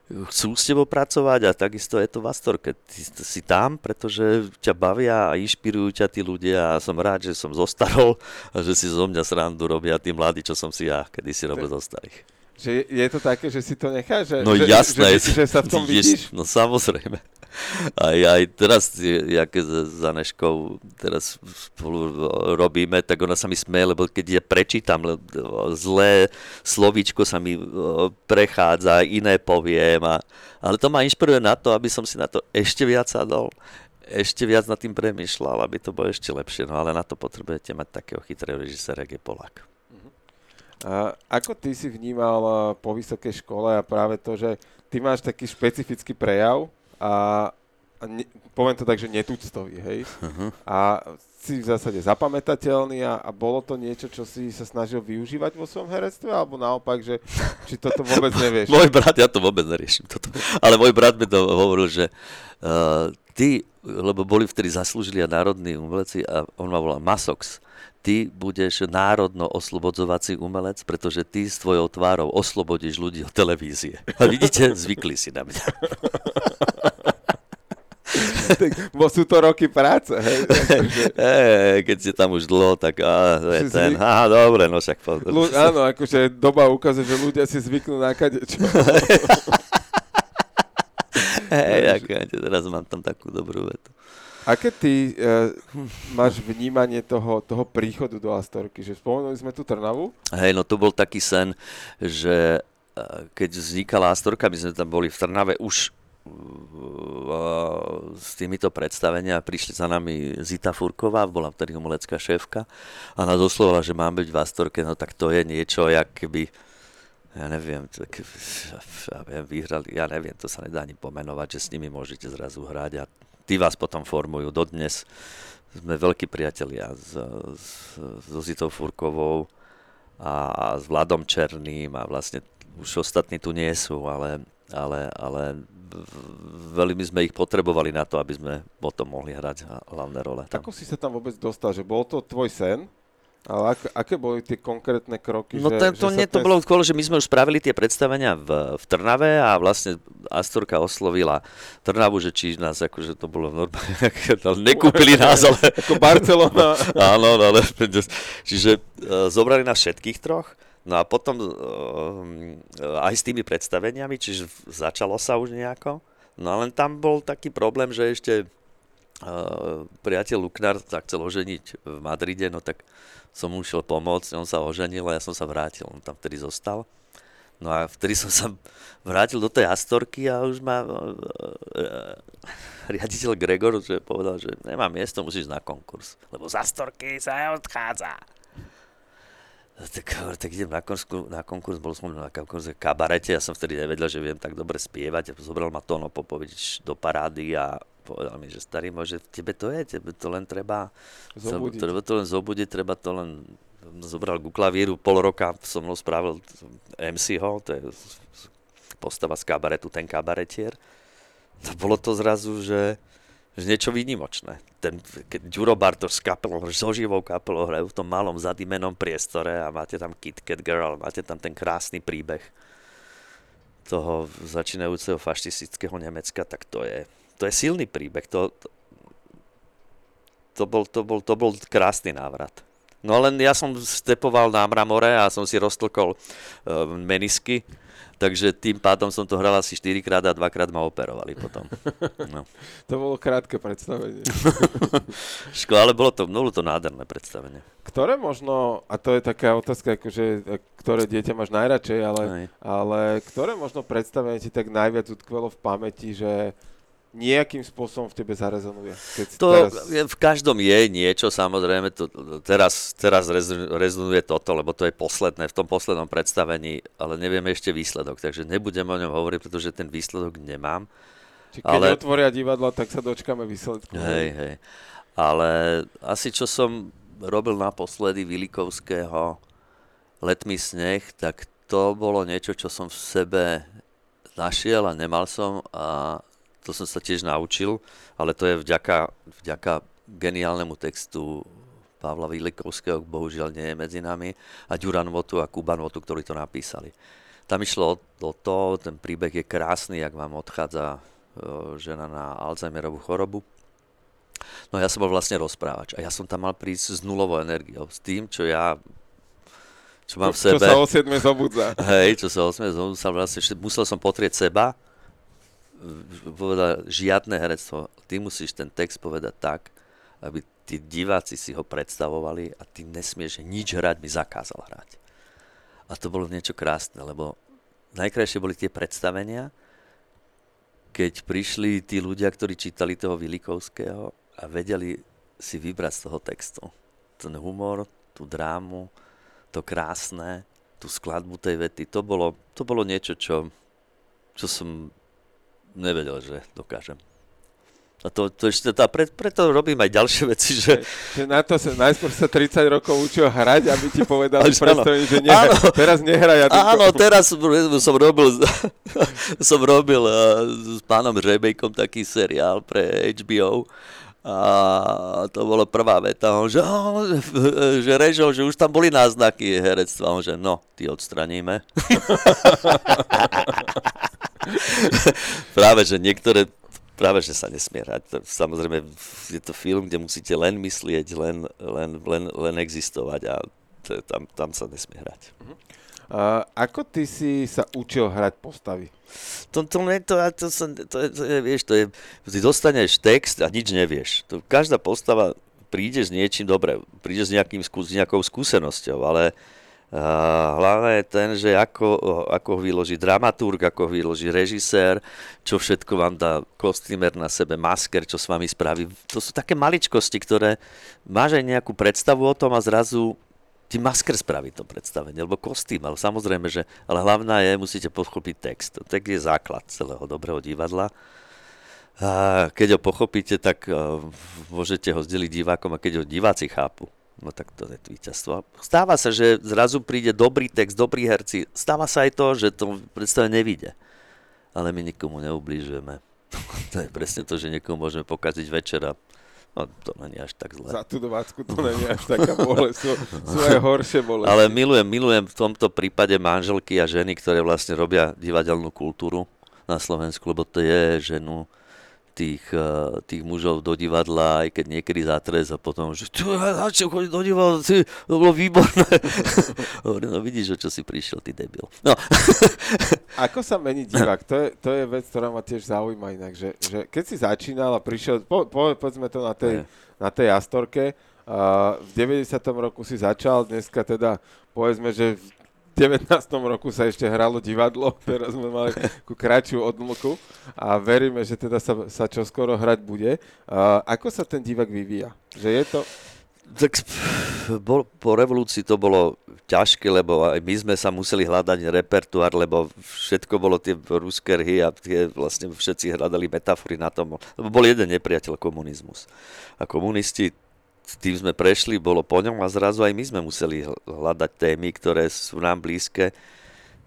chcú s tebou pracovať a takisto je to v Astorke. Ty si tam, pretože ťa bavia a inšpirujú ťa tí ľudia a som rád, že som zostarol a že si zo mňa srandu robia tí mladí, čo som si ja, kedy si robil zo starých. Že je to také, že si to necháš? Že, no že, jasné. Že, že, že sa v tom vidíš? No samozrejme. Aj, aj teraz, jak za Neškou teraz spolu robíme, tak ona sa mi smeje, lebo keď ja prečítam zlé slovíčko sa mi prechádza, iné poviem. A, ale to ma inšpiruje na to, aby som si na to ešte viac sadol ešte viac nad tým premyšľal, aby to bolo ešte lepšie. No ale na to potrebujete mať takého chytrého režisera, jak je Polák. A ako ty si vnímal eh, po vysokej škole a práve to, že ty máš taký špecifický prejav a, a ne, poviem to tak, že netúctový, hej? Uh-huh. A si v zásade zapamätateľný a, a bolo to niečo, čo si sa snažil využívať vo svojom herectve, alebo naopak, že či toto vôbec <laughs> nevieš? môj brat, ja to vôbec neriešim. Toto. Ale môj brat mi to hovoril, že uh, ty, lebo boli vtedy zaslúžili a národní umelci a on ma volal Masox, ty budeš národno oslobodzovací umelec, pretože ty s tvojou tvárou oslobodíš ľudí od televízie. A vidíte, zvykli si na mňa. <laughs> <laughs> bo sú to roky práce, hej? <laughs> hey, keď si tam už dlho, tak á, to je ten, zvyk... aha, dobre, no však pozor. Ľu, <laughs> áno, akože doba ukazuje, že ľudia si zvyknú na kadečo. Hej, teraz mám tam takú dobrú vetu. Aké ty uh, máš vnímanie toho, toho príchodu do Astorky? Že spomenuli sme tu Trnavu? Hej, no to bol taký sen, že uh, keď vznikala Astorka, my sme tam boli v Trnave už s týmito predstavenia prišli za nami Zita Furková, bola vtedy umelecká šéfka a nás oslovala, že mám byť v Astorke, no tak to je niečo, jak keby ja neviem, tak, ja viem, vyhrali, ja neviem, to sa nedá ani pomenovať, že s nimi môžete zrazu hrať a tí vás potom formujú. Dodnes sme veľkí priatelia s, s, so Zitou Furkovou a, a s Vladom Černým a vlastne už ostatní tu nie sú, ale, ale, ale veľmi sme ich potrebovali na to, aby sme potom mohli hrať hlavné role. Tam. Ako si sa tam vôbec dostal? Že bol to tvoj sen? Ale ak, aké boli tie konkrétne kroky? No že, to, že nie, to ten... bolo skôr, že my sme už spravili tie predstavenia v, v Trnave a vlastne Astorka oslovila Trnavu, že či nás, akože to bolo normálne, <laughs> nekúpili nás, ale... Ako Barcelona. <laughs> Áno, no, ale čiže uh, zobrali nás všetkých troch, no a potom uh, aj s tými predstaveniami, čiže začalo sa už nejako, no len tam bol taký problém, že ešte uh, priateľ Luknár sa chcel oženiť v Madride, no tak som mu šiel pomôcť, on sa oženil a ja som sa vrátil, on tam vtedy zostal. No a vtedy som sa vrátil do tej Astorky a už ma uh, riaditeľ Gregor že povedal, že nemám miesto, musíš na konkurs, lebo z Astorky sa odchádza. Tak, tak idem na konkurs, na konkurs, bol som na konkurze kabarete, ja som vtedy nevedel, že viem tak dobre spievať, zobral ma Tono Popovič do parády a povedal mi, že starý môže, tebe to je, tebe to len treba zobudiť, treba to len zobudiť, treba to len zobral ku klavíru, pol roka som mnou spravil MC-ho, to je postava z kabaretu, ten kabaretier. To bolo to zrazu, že, že niečo výnimočné. Ten, keď Bartoš s kapelou, so živou kapelou hrajú v tom malom zadimenom priestore a máte tam Kit Kat Girl, máte tam ten krásny príbeh toho začínajúceho fašistického Nemecka, tak to je, to je silný príbeh. To, to, to, bol, to, bol, to bol krásny návrat. No len ja som stepoval na Mramore a som si roztlkol uh, menisky, takže tým pádom som to hral asi 4 krát a dvakrát ma operovali potom. No. <laughs> to bolo krátke predstavenie. <laughs> Ško, ale bolo to, bolo to nádherné predstavenie. Ktoré možno, a to je taká otázka, akože, ktoré dieťa máš najradšej, ale, ale ktoré možno predstavenie ti tak najviac utkvelo v pamäti, že nejakým spôsobom v tebe zarezonuje? Keď to teraz... v každom je niečo, samozrejme, to, teraz, teraz rezonuje toto, lebo to je posledné, v tom poslednom predstavení, ale nevieme ešte výsledok, takže nebudem o ňom hovoriť, pretože ten výsledok nemám. Či keď ale... otvoria divadla, tak sa dočkáme výsledku. Hej, hej. Ale asi čo som robil naposledy Vilikovského Letmý sneh, tak to bolo niečo, čo som v sebe našiel a nemal som a to som sa tiež naučil, ale to je vďaka, vďaka geniálnemu textu Pavla Vilikovského, bohužiaľ nie je medzi nami, a Ďuran Votu a Kuban Votu, ktorí to napísali. tam išlo o, to, ten príbeh je krásny, jak vám odchádza uh, žena na Alzheimerovú chorobu. No ja som bol vlastne rozprávač a ja som tam mal prísť s nulovou energiou, s tým, čo ja čo mám v sebe. Čo sa o 7 zobudza. Hej, čo sa o 7 zobudza, vlastne musel som potrieť seba, povedal, žiadne herectvo, ty musíš ten text povedať tak, aby tí diváci si ho predstavovali a ty nesmieš nič hrať, mi zakázal hrať. A to bolo niečo krásne, lebo najkrajšie boli tie predstavenia, keď prišli tí ľudia, ktorí čítali toho Vilikovského a vedeli si vybrať z toho textu. Ten humor, tú drámu, to krásne, tú skladbu tej vety, to bolo, to bolo niečo, čo, čo som nevedel, že dokážem. A to, to ešte, tá, pre, preto robím aj ďalšie veci, že... na to sa, najskôr sa 30 rokov učil hrať, aby ti povedal predstavení, že nehra, áno, teraz nehraj. Áno, teraz som robil, <laughs> som robil uh, s pánom Žebejkom taký seriál pre HBO a to bolo prvá veta, on, že, oh, že režo, že už tam boli náznaky herectva, on, že no, ty odstraníme. <laughs> <laughs> Práve, že niektoré práve, že sa nesmie hrať. Samozrejme, je to film, kde musíte len myslieť, len, len, len, len existovať a to, tam, tam sa nesmie hrať. Uh-huh. Uh, ako ty si sa učil hrať postavy? To, to, to, to, to, to, to je, vieš, to je, ty dostaneš text a nič nevieš. To, každá postava príde s niečím, dobre, príde s, nejakým, s nejakou skúsenosťou, ale uh, hlavne je ten, že ako, ako ho vyloží dramaturg, ako ho vyloží režisér, čo všetko vám dá kostýmer na sebe, masker, čo s vami spraví. To sú také maličkosti, ktoré máš aj nejakú predstavu o tom a zrazu ti masker spraví to predstavenie, alebo kostým, ale samozrejme, že, ale hlavná je, musíte pochopiť text. Tak je základ celého dobrého divadla. A keď ho pochopíte, tak uh, môžete ho zdeliť divákom a keď ho diváci chápu, no tak to je víťazstvo. Stáva sa, že zrazu príde dobrý text, dobrí herci. Stáva sa aj to, že to predstavenie nevíde. Ale my nikomu neublížujeme. <laughs> to je presne to, že niekomu môžeme pokaziť večera No, to není až tak zle. Za tú dovádzku to není až taká bolesť. Sú, sú aj horšie bolesti. Ale milujem, milujem v tomto prípade manželky a ženy, ktoré vlastne robia divadelnú kultúru na Slovensku, lebo to je ženu tých, eh, tých mužov do divadla, aj keď niekedy zatres a potom, že tu, čo chodí do divadla, ty, to bolo výborné. <laughs> Hovorím, no vidíš, čo si prišiel, ty debil. No. <laughs> Ako sa mení divák? To je, to je vec, ktorá ma tiež zaujíma inak, že, že keď si začínal a prišiel, po, po, povedzme to na tej, na tej Astorke, uh, v 90. roku si začal, dneska teda povedzme, že 19. roku sa ešte hralo divadlo, <laughs> teraz sme mali takú kratšiu odmlku a veríme, že teda sa, sa čoskoro hrať bude. Ako sa ten divák vyvíja? Že je to... Tak po revolúcii to bolo ťažké, lebo aj my sme sa museli hľadať repertoár, lebo všetko bolo tie ruské rhy a tie vlastne všetci hľadali metafory na tom. Lebo bol jeden nepriateľ komunizmus. A komunisti tým sme prešli, bolo po ňom a zrazu aj my sme museli hľadať témy, ktoré sú nám blízke.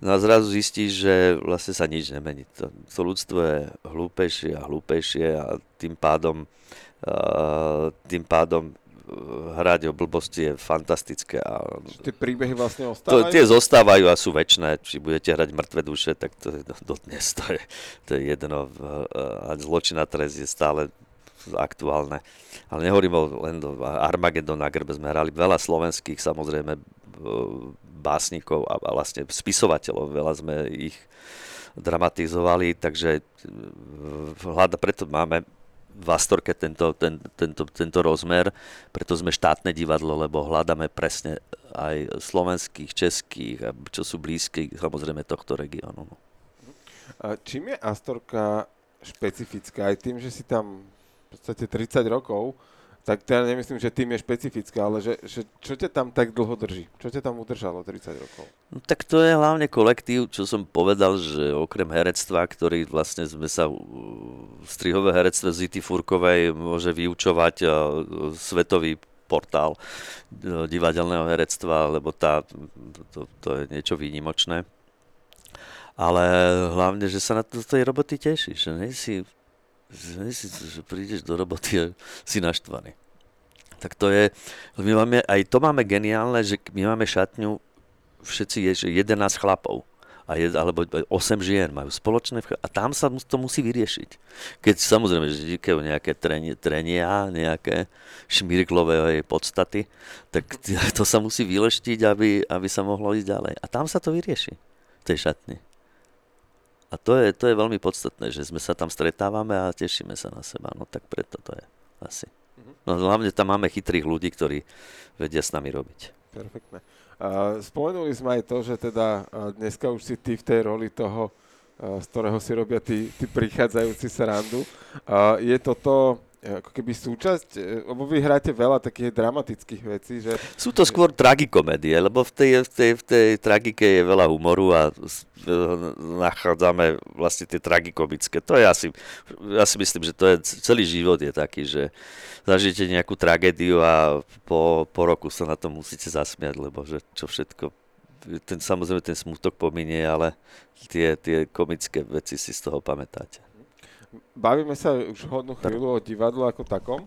No a zrazu zistíš, že vlastne sa nič nemení. To, to ľudstvo je hlúpejšie a hlúpejšie a tým pádom, uh, tým pádom hrať o blbosti je fantastické. A tie príbehy vlastne ostávajú? To, tie zostávajú a sú väčšie. Či budete hrať mŕtve duše, tak to je dodnes. To je, to je jedno. A zločina trest je stále aktuálne. Ale nehovorím o len do Armagedon na grbe, sme hrali veľa slovenských samozrejme básnikov a vlastne spisovateľov, veľa sme ich dramatizovali, takže hľada, preto máme v Astorke tento, ten, tento, tento rozmer, preto sme štátne divadlo, lebo hľadáme presne aj slovenských, českých, čo sú blízky samozrejme tohto regiónu. Čím je Astorka špecifická? Aj tým, že si tam podstate 30 rokov, tak teda nemyslím, že tým je špecifická, ale že, že čo ťa tam tak dlho drží? Čo ťa tam udržalo 30 rokov? No, tak to je hlavne kolektív, čo som povedal, že okrem herectva, ktorý vlastne sme sa strihové herectve Zity Furkovej môže vyučovať svetový portál e, divadelného herectva, lebo tá, to, to je niečo výnimočné. Ale hlavne, že sa na to, tej roboty tešíš, že nie si si, že prídeš do roboty a si naštvaný. Tak to je, my máme, aj to máme geniálne, že my máme šatňu, všetci je, že 11 chlapov. A je, alebo 8 žien majú spoločné a tam sa to musí vyriešiť. Keď samozrejme, že vznikajú nejaké trenia, trenia, nejaké šmirklové podstaty, tak <laughs> to sa musí vyleštiť, aby, aby sa mohlo ísť ďalej. A tam sa to vyrieši, v tej šatni. A to je, to je veľmi podstatné, že sme sa tam stretávame a tešíme sa na seba. No tak preto to je asi. Mhm. No hlavne tam máme chytrých ľudí, ktorí vedia s nami robiť. Perfektné. Uh, spomenuli sme aj to, že teda dneska už si ty v tej roli toho, uh, z ktorého si robia tí, tí prichádzajúci srandu. Uh, je toto ako keby súčasť, e, lebo vy hráte veľa takých dramatických vecí, že... Sú to skôr tragikomédie, lebo v tej, v tej, v tej tragike je veľa humoru a e, nachádzame vlastne tie tragikomické. To je asi, ja si myslím, že to je, celý život je taký, že zažijete nejakú tragédiu a po, po roku sa na to musíte zasmiať, lebo že čo všetko ten, samozrejme ten smutok pominie, ale tie, tie komické veci si z toho pamätáte bavíme sa už hodnú chvíľu o divadlu ako takom.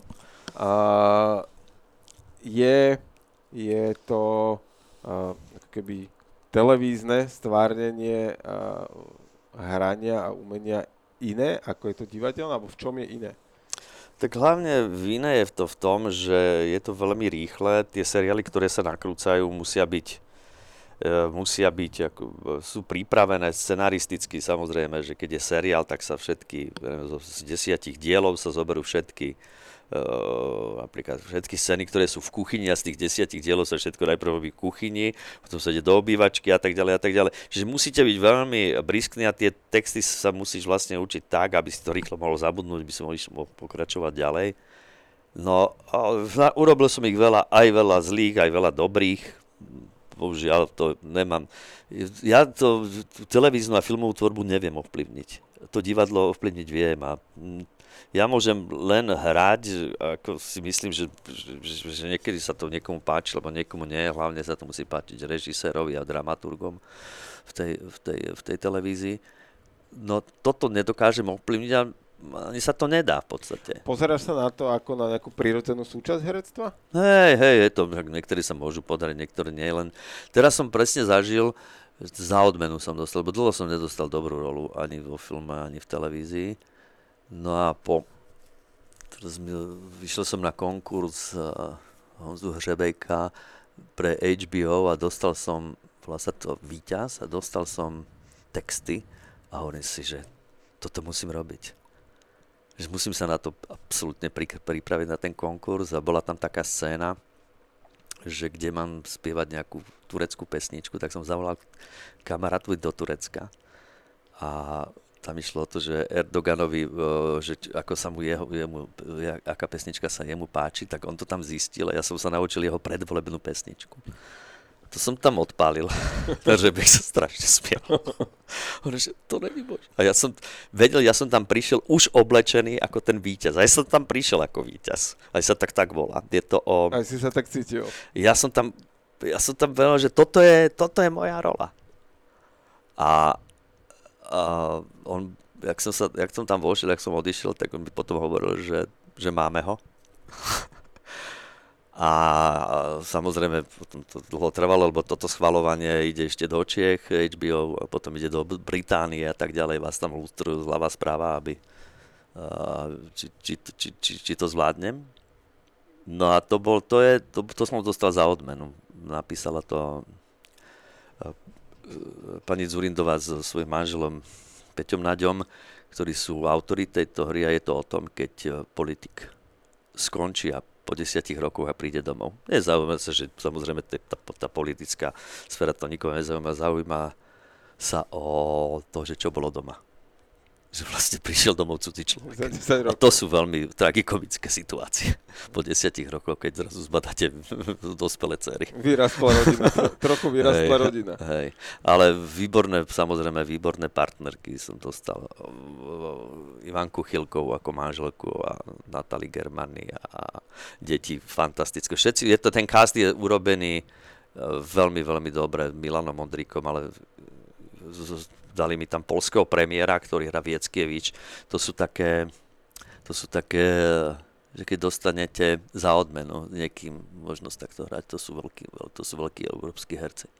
A je, je to ako keby televízne stvárnenie a, hrania a umenia iné, ako je to divadelné, alebo v čom je iné? Tak hlavne iné je to v tom, že je to veľmi rýchle. Tie seriály, ktoré sa nakrúcajú, musia byť musia byť, ako, sú pripravené scenaristicky, samozrejme, že keď je seriál, tak sa všetky, z desiatich dielov sa zoberú všetky Uh, napríklad všetky scény, ktoré sú v kuchyni a z tých desiatich dielov sa všetko najprv robí v kuchyni, potom sa ide do obývačky a tak ďalej a tak ďalej. Čiže musíte byť veľmi briskní a tie texty sa musíš vlastne učiť tak, aby si to rýchlo mohol zabudnúť, by si mohol, pokračovať ďalej. No, urobil som ich veľa, aj veľa zlých, aj veľa dobrých bohužiaľ to nemám. Ja to televíznu a filmovú tvorbu neviem ovplyvniť. To divadlo ovplyvniť viem a mm, ja môžem len hrať, ako si myslím, že, že, že niekedy sa to niekomu páči, lebo niekomu nie, hlavne sa to musí páčiť režisérovi a dramaturgom v tej, v tej, v tej televízii. No toto nedokážem ovplyvniť a ani sa to nedá v podstate. Pozeráš sa na to ako na nejakú prírodzenú súčasť herectva? Hej, hej, je to, niektorí sa môžu podariť, niektorí nie, len teraz som presne zažil, za odmenu som dostal, lebo dlho som nedostal dobrú rolu ani vo filme, ani v televízii. No a po, teraz mi, vyšiel som na konkurs uh, Honzu Hřebejka pre HBO a dostal som, volá sa to víťaz a dostal som texty a hovorím si, že toto musím robiť že musím sa na to absolútne pripraviť na ten konkurs a bola tam taká scéna, že kde mám spievať nejakú tureckú pesničku, tak som zavolal kamarátovi do Turecka a tam išlo o to, že Erdoganovi, že ako sa mu jeho, jemu, aká pesnička sa jemu páči, tak on to tam zistil a ja som sa naučil jeho predvolebnú pesničku. To som tam odpálil, <laughs> takže bych sa strašne smiel. Hovorím, <laughs> že to nevymôže. A ja som vedel, ja som tam prišiel už oblečený ako ten víťaz. A ja som tam prišiel ako víťaz. Aj sa tak tak volá. Je to o... Aj si sa tak cítil. Ja som tam, ja som tam vedel, že toto je, toto je moja rola. A, a on, jak som, sa, jak som tam vošiel, jak som odišiel, tak on mi potom hovoril, že, že máme ho. <laughs> A samozrejme potom to dlho trvalo, lebo toto schvalovanie ide ešte do Čiech, HBO, a potom ide do Británie a tak ďalej, vás tam lustrujú zľava správa, aby, či, či, či, či, či to zvládnem. No a to bol, to je, to, to som dostal za odmenu. Napísala to pani Zurindová so svojím manželom Peťom Naďom, ktorí sú autori tejto hry a je to o tom, keď politik skončí a po desiatich rokoch a príde domov. Nezaujíma sa, že samozrejme tá, tá politická sféra to nikoho nezaujíma, zaujíma sa o to, že čo bolo doma že vlastne prišiel domov cudzí človek. A to sú veľmi tragikomické situácie po desiatich rokoch, keď zrazu zbadáte <laughs> dospelé cery. Vyrástla rodina, <laughs> trochu vyrástla rodina. Hej, ale výborné, samozrejme výborné partnerky som dostal. Ivanku Chilkovú ako manželku a Natali Germany a deti fantastické. Všetci, je to, ten cast je urobený e, veľmi, veľmi dobre Milanom Mondríkom, ale dali mi tam polského premiéra, ktorý hrá Vieckievič. To sú také, to sú také, že keď dostanete za odmenu niekým možnosť takto hrať, to sú veľkí, to sú veľkí európsky herci.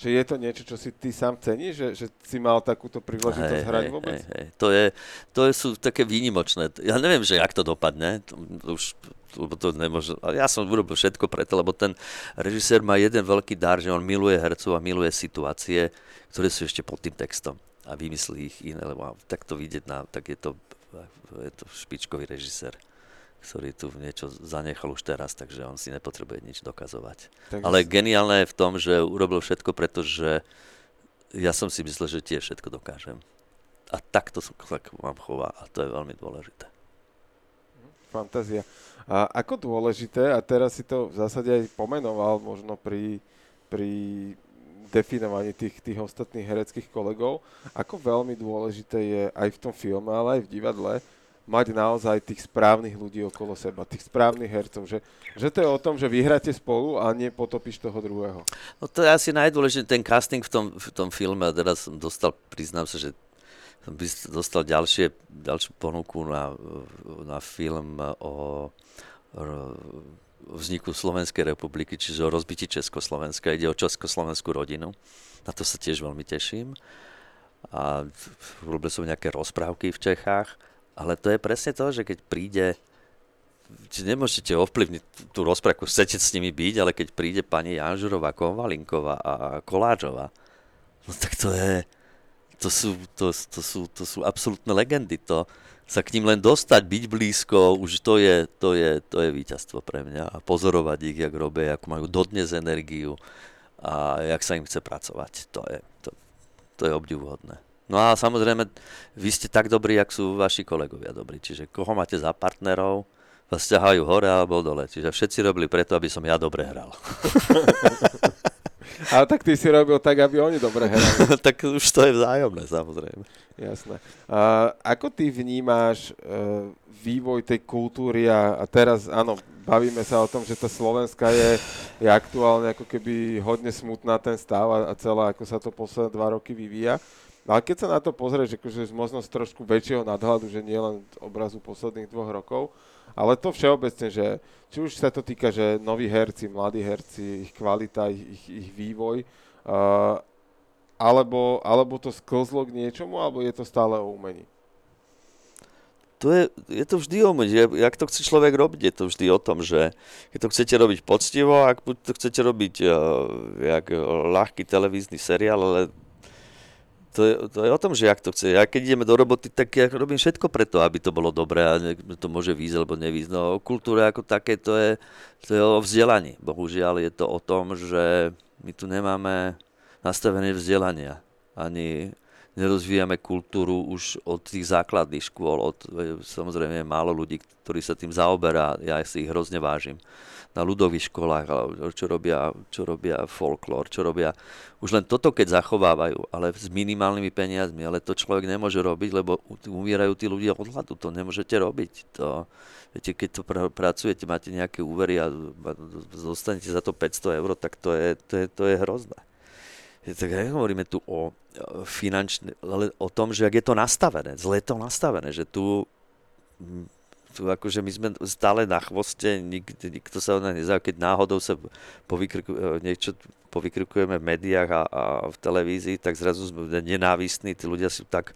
Že je to niečo, čo si ty sám ceníš, že, že si mal takúto príležitosť hrať hej, vôbec? Hej, hej. To, je, to je, sú také výnimočné. Ja neviem, že jak to dopadne. To, už lebo to nemôže, ja som urobil všetko preto, lebo ten režisér má jeden veľký dar, že on miluje hercov a miluje situácie, ktoré sú ešte pod tým textom a vymyslí ich iné, lebo tak to vidieť na, tak je to, je to špičkový režisér ktorý tu niečo zanechal už teraz, takže on si nepotrebuje nič dokazovať. Takže Ale geniálne je v tom, že urobil všetko, pretože ja som si myslel, že tiež všetko dokážem. A takto som tak mám chová a to je veľmi dôležité. Fantázia. A ako dôležité, a teraz si to v zásade aj pomenoval možno pri, pri definovaní tých, tých ostatných hereckých kolegov, ako veľmi dôležité je aj v tom filme, ale aj v divadle, mať naozaj tých správnych ľudí okolo seba, tých správnych hercov, že, že to je o tom, že vyhráte spolu a nepotopíš toho druhého. No to je asi najdôležitý ten casting v tom, v tom filme a teraz som dostal, priznám sa, že som dostal ďalšie, ďalšiu ponuku na, na film o vzniku Slovenskej republiky, čiže o rozbití Československa. Ide o československú rodinu. Na to sa tiež veľmi teším. A robil som nejaké rozprávky v Čechách, ale to je presne to, že keď príde či nemôžete ovplyvniť tú rozprávku, chcete s nimi byť, ale keď príde pani Janžurová, Konvalinková a Koláčová, no tak to je, to sú, to, to sú, to sú absolútne legendy. To, sa k ním len dostať, byť blízko, už to je, to je, to je víťazstvo pre mňa. A pozorovať ich, jak robia, ako majú dodnes energiu a jak sa im chce pracovať. To je, to, to je obdivuhodné. No a samozrejme, vy ste tak dobrí, jak sú vaši kolegovia dobrí. Čiže koho máte za partnerov, vás ťahajú hore alebo dole. Čiže všetci robili preto, aby som ja dobre hral. <laughs> Ale tak ty si robil tak, aby oni dobre hrali. <laughs> tak už to je vzájomné, samozrejme. Jasné. A ako ty vnímáš uh, vývoj tej kultúry a, a teraz, áno, bavíme sa o tom, že tá Slovenska je, je aktuálne ako keby hodne smutná ten stav a, a celá, ako sa to posledné dva roky vyvíja. Ale keď sa na to pozrieš, akože z možnosť trošku väčšieho nadhľadu, že nie len obrazu posledných dvoch rokov, ale to všeobecne, že či už sa to týka, že noví herci, mladí herci, ich kvalita, ich, ich, ich vývoj, uh, alebo, alebo to sklzlo k niečomu, alebo je to stále o umení? To je, je to vždy o umení. Jak to chce človek robiť, je to vždy o tom, že keď to chcete robiť poctivo, ak to chcete robiť uh, jak ľahký televízny seriál, ale to je, to je o tom, že jak to chce. Ja keď ideme do roboty, tak ja robím všetko preto, aby to bolo dobré a to môže výjsť alebo nevísť. No kultúra ako také, to je, to je o vzdelaní. Bohužiaľ je to o tom, že my tu nemáme nastavené vzdelania. Ani nerozvíjame kultúru už od tých základných škôl. Od, samozrejme je málo ľudí, ktorí sa tým zaoberá. Ja si ich hrozne vážim na ľudových školách, čo robia, čo robia folklór, čo robia... Už len toto, keď zachovávajú, ale s minimálnymi peniazmi, ale to človek nemôže robiť, lebo umierajú tí ľudia od hladu, to nemôžete robiť. To, viete, keď to pr- pracujete, máte nejaké úvery a zostanete za to 500 eur, tak to je, to je, to je hrozné. Tak hovoríme tu o finančne, ale o tom, že ak je to nastavené, zle je to nastavené, že tu tu akože my sme stále na chvoste, nik, nikto sa o nás nezaujíma, keď náhodou sa povykrku, e, niečo povykrikujeme v médiách a, a v televízii, tak zrazu sme nenávistní, tí ľudia sú tak,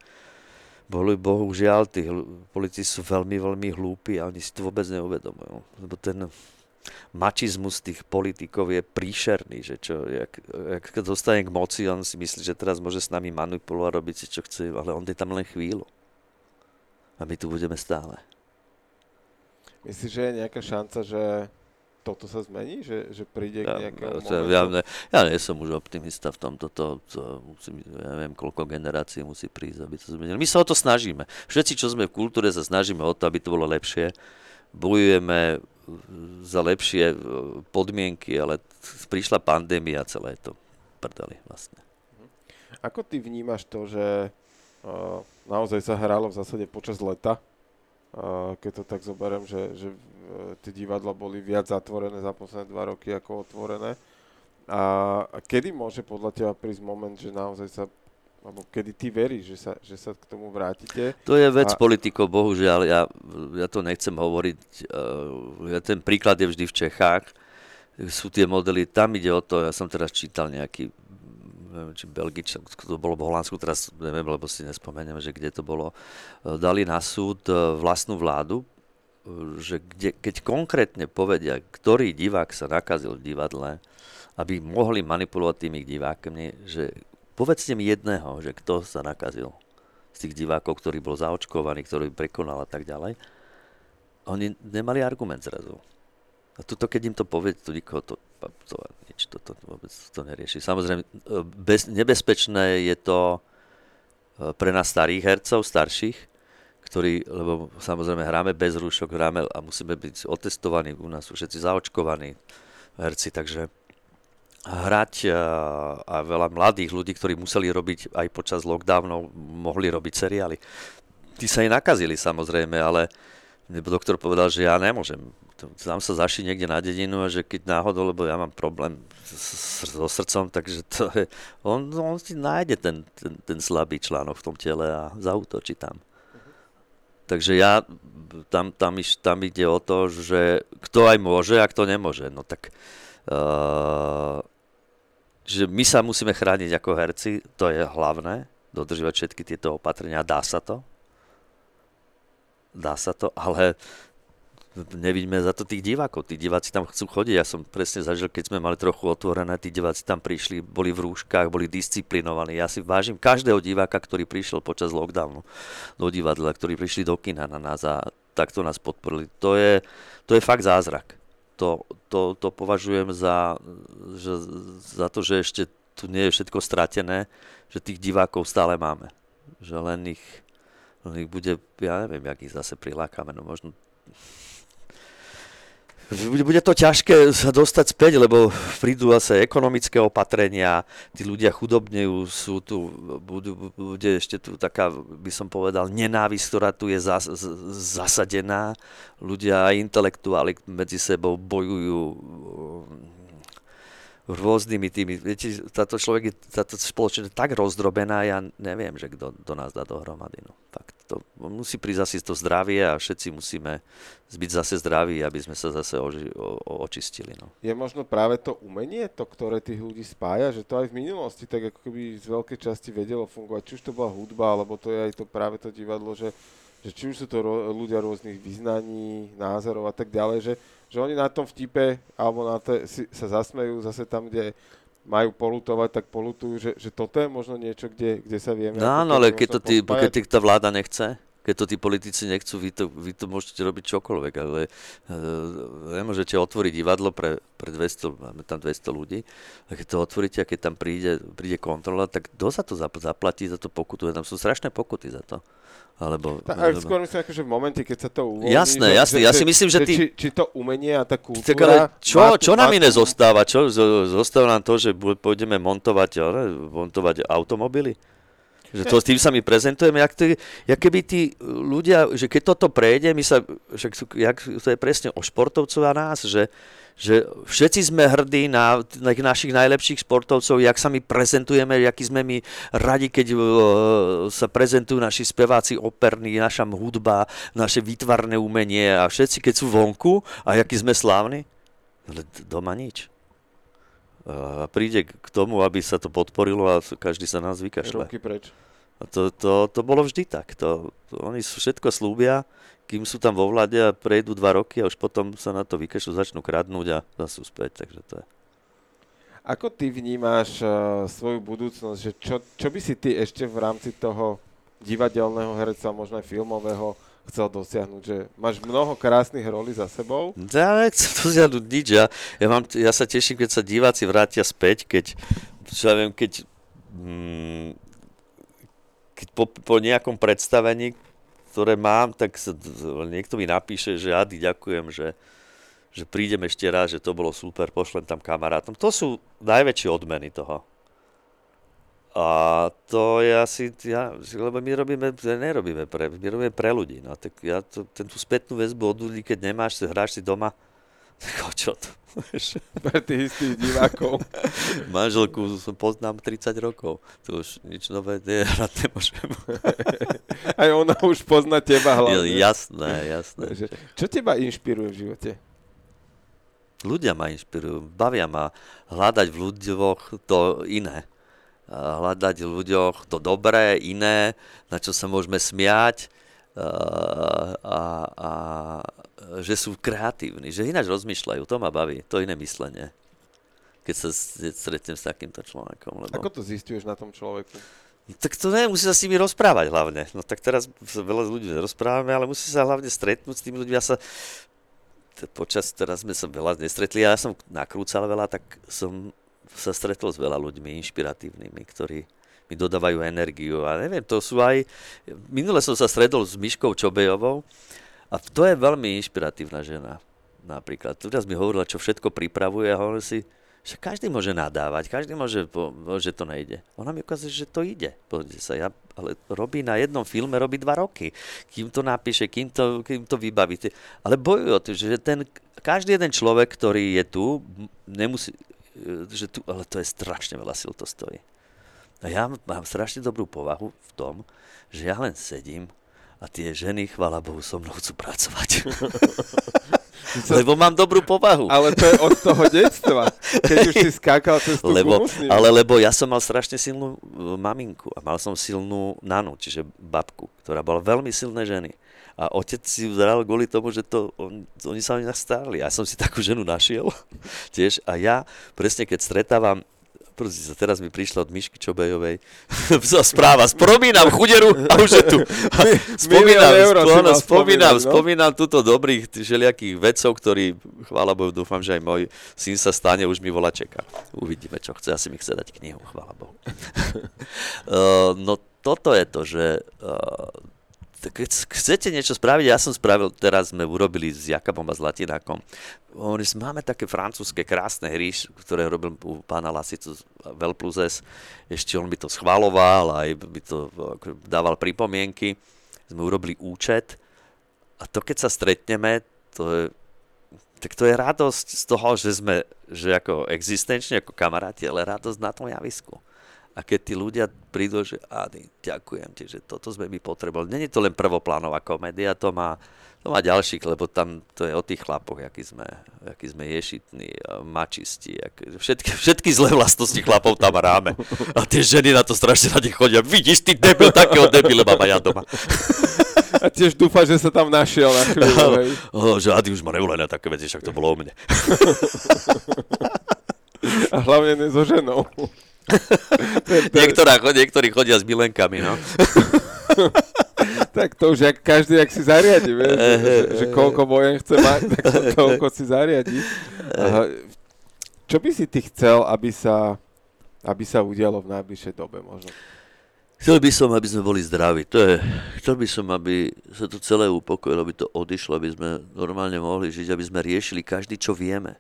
boli bohužiaľ, tí politici sú veľmi, veľmi hlúpi a oni si to vôbec neuvedomujú. Lebo ten mačizmus tých politikov je príšerný, že čo, jak, jak dostane k moci, on si myslí, že teraz môže s nami manipulovať, robiť si čo chce, ale on je tam len chvíľu. A my tu budeme stále. Myslíš, že je nejaká šanca, že toto sa zmení? Že, že príde ja, k nejakému ja, ja, ne, ja nie som už optimista v tomto. To, to musím, ja neviem, koľko generácií musí prísť, aby to zmenilo. My sa o to snažíme. Všetci, čo sme v kultúre, sa snažíme o to, aby to bolo lepšie. Bojujeme za lepšie e, podmienky, ale prišla pandémia celé to prdeli vlastne. Ako ty vnímaš to, že uh, naozaj sa hralo v zásade počas leta, keď to tak zoberiem, že, že tie divadla boli viac zatvorené za posledné dva roky ako otvorené. A kedy môže podľa teba prísť moment, že naozaj sa alebo kedy ty veríš, že sa, že sa k tomu vrátite? To je vec a... politikov, bohužiaľ, ja, ja to nechcem hovoriť. Uh, ja, ten príklad je vždy v Čechách. Sú tie modely, tam ide o to, ja som teraz čítal nejaký neviem, či Belgič, to bolo v Holandsku, teraz neviem, lebo si nespomeniem, že kde to bolo, e, dali na súd vlastnú vládu, že kde, keď konkrétne povedia, ktorý divák sa nakazil v divadle, aby mohli manipulovať tými divákmi, že povedzte mi jedného, že kto sa nakazil z tých divákov, ktorý bol zaočkovaný, ktorý prekonal a tak ďalej. Oni nemali argument zrazu. A tuto, keď im to povie, to nikoho to, to nič, to, to vôbec to nerieši. Samozrejme, e, bez, nebezpečné je to e, pre nás starých hercov, starších, ktorí, lebo samozrejme hráme bez rúšok, hráme a musíme byť otestovaní, u nás sú všetci zaočkovaní herci, takže hrať a, a veľa mladých ľudí, ktorí museli robiť aj počas lockdownov, mohli robiť seriály. Tí sa aj nakazili samozrejme, ale doktor povedal, že ja nemôžem. Tam sa zaši niekde na dedinu a že keď náhodou, lebo ja mám problém so srdcom, takže to je, on, on si nájde ten, ten, ten slabý článok v tom tele a zautočí tam. Takže ja, tam, tam, tam ide o to, že kto aj môže a kto nemôže. No tak, uh, že my sa musíme chrániť ako herci, to je hlavné, dodržovať všetky tieto opatrenia, dá sa to, dá sa to, ale nevidíme za to tých divákov. Tí diváci tam chcú chodiť. Ja som presne zažil, keď sme mali trochu otvorené, tí diváci tam prišli, boli v rúškach, boli disciplinovaní. Ja si vážim každého diváka, ktorý prišiel počas lockdownu do divadla, ktorí prišli do kina na nás a takto nás podporili. To je, to je fakt zázrak. To, to, to považujem za, že, za to, že ešte tu nie je všetko stratené, že tých divákov stále máme. Že len ich ich bude, ja neviem, jak ich zase prilákame, no možno bude, to ťažké sa dostať späť, lebo prídu zase ekonomické opatrenia, tí ľudia chudobnejú, sú tu, budú, bude ešte tu taká, by som povedal, nenávisť, ktorá tu je zas, zasadená. Ľudia aj intelektuáli medzi sebou bojujú rôznymi tými, viete, táto človek je, táto spoločnosť je tak rozdrobená, ja neviem, že kto do nás dá dohromady. No. Fakt, to, musí prísť asi to zdravie a všetci musíme zbyť zase zdraví, aby sme sa zase oži, o, o, očistili. No. Je možno práve to umenie, to, ktoré tých ľudí spája, že to aj v minulosti tak ako keby z veľkej časti vedelo fungovať, či už to bola hudba, alebo to je aj to práve to divadlo, že, že či už sú to ro, ľudia rôznych vyznaní, názorov a tak ďalej, že že oni na tom vtipe alebo na te, si, sa zasmejú zase tam, kde majú polutovať, tak polutujú, že, že toto je možno niečo, kde, kde sa vieme... No áno, ale keď to, tí, keď tá vláda nechce, keď to tí politici nechcú, vy to, vy to môžete robiť čokoľvek, ale nemôžete otvoriť divadlo pre, pre 200, máme tam 200 ľudí, a keď to otvoríte a keď tam príde, príde kontrola, tak kto za to zaplatí, za to pokutuje? Tam sú strašné pokuty za to. Alebo, tá, ale skôr myslím, akože v momente, keď sa to uvoľní. Jasné, že, jasné. Že, ja si myslím, že, ty... Či, či to umenie a tá kultúra... Tak ale čo, čo nám iné zostáva? Čo, zostáva nám to, že pôjdeme montovať, ale, montovať automobily? Že to, s tým sa my prezentujeme, jak, to, jak keby tí ľudia, že keď toto prejde, my sa, však, jak, to je presne o športovcov a nás, že, že všetci sme hrdí na, na našich najlepších sportovcov, jak sa my prezentujeme, aký sme my radi, keď uh, sa prezentujú naši speváci operní, naša hudba, naše výtvarné umenie a všetci, keď sú vonku a aký sme slávni, ale doma nič. A príde k tomu, aby sa to podporilo a každý sa nás vykašľa. Ruky preč. To, to, to bolo vždy tak. To, to, oni všetko slúbia, kým sú tam vo vláde a prejdú dva roky a už potom sa na to vykašľú, začnú kradnúť a zase späť. Takže to je. Ako ty vnímáš uh, svoju budúcnosť? Že čo, čo by si ty ešte v rámci toho divadelného herectva, možno aj filmového, chcel dosiahnuť? Že máš mnoho krásnych rolí za sebou? Ja nechcem <laughs> dosiahnuť nič. Ja, ja, mám, ja sa teším, keď sa diváci vrátia späť, keď, čo ja viem, keď, mm, keď po, po nejakom predstavení, ktoré mám, tak sa, niekto mi napíše, že Adi, ďakujem, že, že prídem ešte raz, že to bolo super, pošlem tam kamarátom. To sú najväčšie odmeny toho. A to je asi, ja, lebo my robíme, nerobíme pre, my robíme pre ľudí. No, tak ja to, ten tú spätnú väzbu od ľudí, keď nemáš, hráš si doma, tak čo to? Pre tých istých divákov. <laughs> Manželku poznám 30 rokov. To už nič nové rád nemôžem. <laughs> Aj ona už pozná teba hlavne. Jasné, jasné. Čo teba inšpiruje v živote? Ľudia ma inšpirujú, bavia ma hľadať v ľuďoch to iné. hľadať v ľuďoch to dobré, iné, na čo sa môžeme smiať a, a, a že sú kreatívni, že ináč rozmýšľajú, to ma baví, to iné myslenie keď sa stretnem s takýmto človekom. Lebo... Ako to zistuješ na tom človeku? Tak to ne, musí sa s nimi rozprávať hlavne. No tak teraz sa veľa ľudí rozprávame, ale musí sa hlavne stretnúť s tými ľuďmi. Ja sa počas, teraz sme sa veľa nestretli, ja som nakrúcal veľa, tak som sa stretol s veľa ľuďmi inšpiratívnymi, ktorí mi dodávajú energiu a neviem, to sú aj... Minule som sa stretol s Myškou Čobejovou a to je veľmi inšpiratívna žena napríklad. Teraz mi hovorila, čo všetko pripravuje a hovorím si, že každý môže nadávať, každý môže, že to nejde. Ona mi ukazuje, že to ide. Pozrite sa, ja, ale robí na jednom filme, robí dva roky. Kým to napíše, kým to, kým to vybaví. Ale bojujú o to, že ten, každý jeden človek, ktorý je tu, nemusí, že tu, ale to je strašne veľa sil to stojí. A ja mám strašne dobrú povahu v tom, že ja len sedím a tie ženy, chvála Bohu, so mnou chcú pracovať. <laughs> Lebo mám dobrú povahu. Ale to je od toho detstva, keď už si skákal cez tú lebo, Ale lebo ja som mal strašne silnú e, maminku a mal som silnú nanu, čiže babku, ktorá bola veľmi silné ženy. A otec si zral kvôli tomu, že to, on, oni sa o mňa starali. Ja som si takú ženu našiel <laughs> tiež a ja presne keď stretávam Proste sa teraz mi prišla od Myšky Čobejovej <laughs> správa, spomínam chuderu a už je tu. <laughs> <laughs> spomínam, spomínam, spomínam, no? spomínam túto dobrých želiakých vedcov, ktorí, chvála Bohu, dúfam, že aj môj syn sa stane, už mi volá čeká. Uvidíme, čo chce, asi mi chce dať knihu, chvála Bohu. uh, no toto je to, že uh, keď chcete niečo spraviť, ja som spravil, teraz sme urobili s Jakabom a Latinákom. Oni máme také francúzske krásne hry, ktoré robil u pána Lasicu Vel plus. Ešte on by to schvaloval, aj by to dával pripomienky. Sme urobili účet a to keď sa stretneme, to je, tak to je radosť z toho, že sme že ako existenčne, ako kamaráti, ale radosť na tom javisku. A keď tí ľudia prídu, že Ady, ďakujem ti, že toto sme my potrebovali. Není to len prvoplánová komédia, to má, to má ďalších, lebo tam to je o tých chlapoch, aký sme, aký sme ješitní, mačisti, ak, všetky, všetky zlé vlastnosti chlapov tam ráme. A tie ženy na to strašne radi chodia. Vidíš, ty debil, takého debile mám ja doma. A tiež dúfa, že sa tam našiel na chvíľu. Oh, že Ady už ma nevolá na také veci, však to bolo o mne. A hlavne ne so ženou. <laughs> Niektorá, niektorí chodia s milenkami, no. <laughs> tak to už jak každý, jak si zariadi, vieš, že, že, že koľko vojen chce mať, <laughs> tak to, toľko si zariadi. Čo by si ty chcel, aby sa, aby sa udialo v najbližšej dobe možno? Chcel by som, aby sme boli zdraví. To je, chcel by som, aby sa to celé upokojilo, aby to odišlo, aby sme normálne mohli žiť, aby sme riešili každý, čo vieme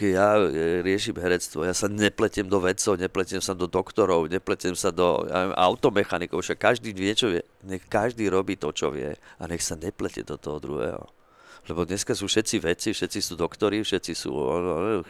ja e, riešim herectvo, ja sa nepletiem do vedcov, nepletiem sa do doktorov, nepletiem sa do ja, automechanikov, však každý vie, čo vie. Nech každý robí to, čo vie a nech sa neplete do toho druhého. Lebo dneska sú všetci vedci, všetci sú doktori, všetci sú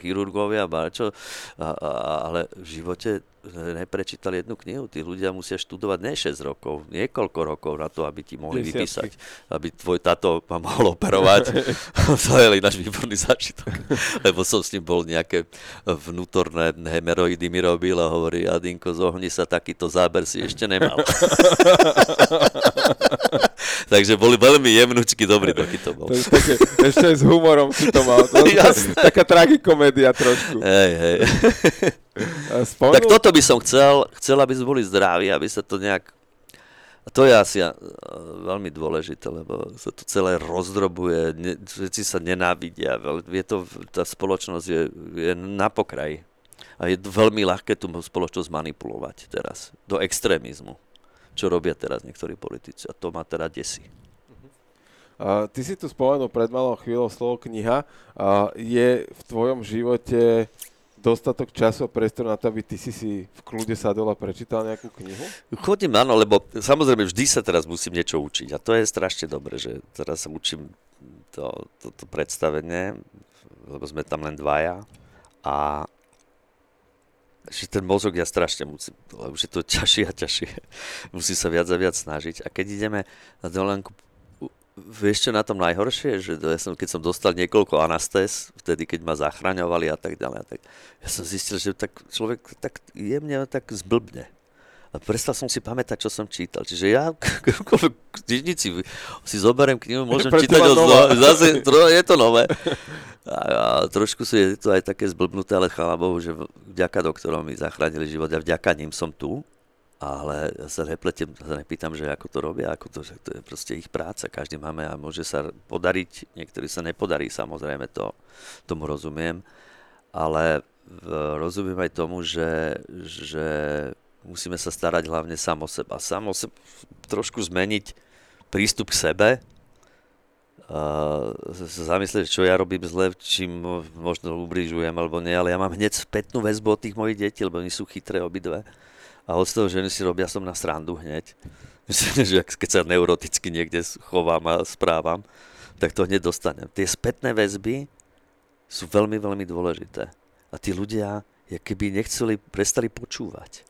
chirurgovia, čo, a, a, ale v živote neprečítali jednu knihu. Tí ľudia musia študovať ne 6 rokov, niekoľko rokov na to, aby ti mohli Desiatky. vypísať, aby tvoj tato ma mohol operovať. <laughs> to je náš výborný zážitok. Lebo som s ním bol nejaké vnútorné hemeroidy mi robil a hovorí, Adinko, zohni sa, takýto záber si ešte nemal. <laughs> Takže boli veľmi jemnúčky, dobrý <laughs> taký to bol. To je také, ešte s humorom si to mal. To, <laughs> taká tragikomédia trošku. Hej, hej. Spomenul... Tak toto by som chcel, chcel, aby sme boli zdraví, aby sa to nejak... A to je asi veľmi dôležité, lebo sa to celé rozdrobuje, ne, všetci sa nenávidia, je to, tá spoločnosť je, je na pokraji. A je veľmi ľahké tú spoločnosť manipulovať teraz do extrémizmu, čo robia teraz niektorí politici. A to ma teda desí. Uh, ty si tu spomenul pred malou chvíľou slovo kniha. Uh, je v tvojom živote dostatok času a priestor na to, aby ty si si v kľude sadol a prečítal nejakú knihu? Chodím, áno, lebo samozrejme vždy sa teraz musím niečo učiť a to je strašne dobre, že teraz sa učím to, to, to predstavenie, lebo sme tam len dvaja a že ten mozog ja strašne musím, lebo už je to <laughs> ťažšie a ťažšie. Musím sa viac a viac snažiť. A keď ideme na dovolenku, vieš čo na tom najhoršie, že ja som, keď som dostal niekoľko anastés, vtedy keď ma zachraňovali a tak ďalej, a tak, ja som zistil, že tak človek tak jemne tak zblbne. A prestal som si pamätať, čo som čítal. Čiže ja v knižnici si zoberiem knihu, môžem čítať od zase, je to nové. A, a trošku sú, je to aj také zblbnuté, ale chvála Bohu, že vďaka doktorom mi zachránili život. A vďaka ním som tu. Ale ja sa nepletiem, sa nepýtam, že ako to robia, ako to, že to je proste ich práca, každý máme a môže sa podariť, niektorí sa nepodarí, samozrejme to, tomu rozumiem, ale rozumiem aj tomu, že, že musíme sa starať hlavne sám o seba. Sám o trošku zmeniť prístup k sebe, uh, zamyslieť, čo ja robím zle, čím možno ubližujem alebo nie, ale ja mám hneď spätnú väzbu od tých mojich detí, lebo oni sú chytré obidve a od toho ženy si robia som na srandu hneď. <laughs> keď sa neuroticky niekde chovám a správam, tak to hneď dostanem. Tie spätné väzby sú veľmi, veľmi dôležité. A tí ľudia, keby nechceli, prestali počúvať.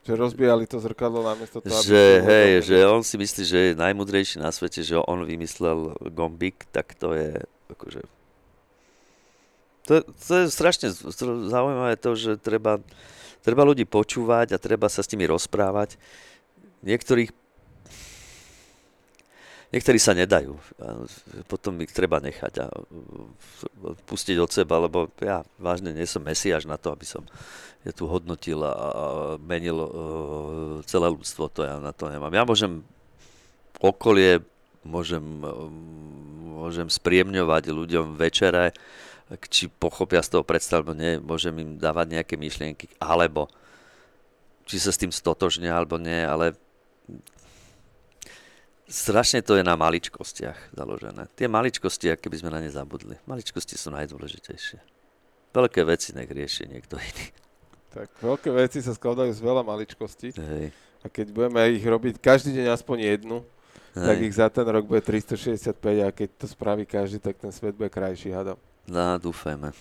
Že rozbijali to zrkadlo namiesto toho, že, hej, že on si myslí, že je najmudrejší na svete, že on vymyslel gombik, tak to je akože... To, to je strašne zaujímavé to, že treba treba ľudí počúvať a treba sa s nimi rozprávať. Niektorých Niektorí sa nedajú. Potom ich treba nechať a pustiť od seba, lebo ja vážne nie som mesiaž na to, aby som je tu hodnotil a menil e, celé ľudstvo. To ja na to nemám. Ja môžem okolie, môžem, e, môžem spriemňovať ľuďom večere, či pochopia z toho predstav, alebo nie, môžem im dávať nejaké myšlienky, alebo či sa s tým stotožnia, alebo nie, ale strašne to je na maličkostiach založené. Tie maličkosti, aké by sme na ne zabudli. Maličkosti sú najdôležitejšie. Veľké veci nech rieši niekto iný. Tak veľké veci sa skladajú z veľa maličkostí. Hej. A keď budeme ich robiť každý deň aspoň jednu, Hej. tak ich za ten rok bude 365 a keď to spraví každý, tak ten svet bude krajší, hadom. No, dúfajme.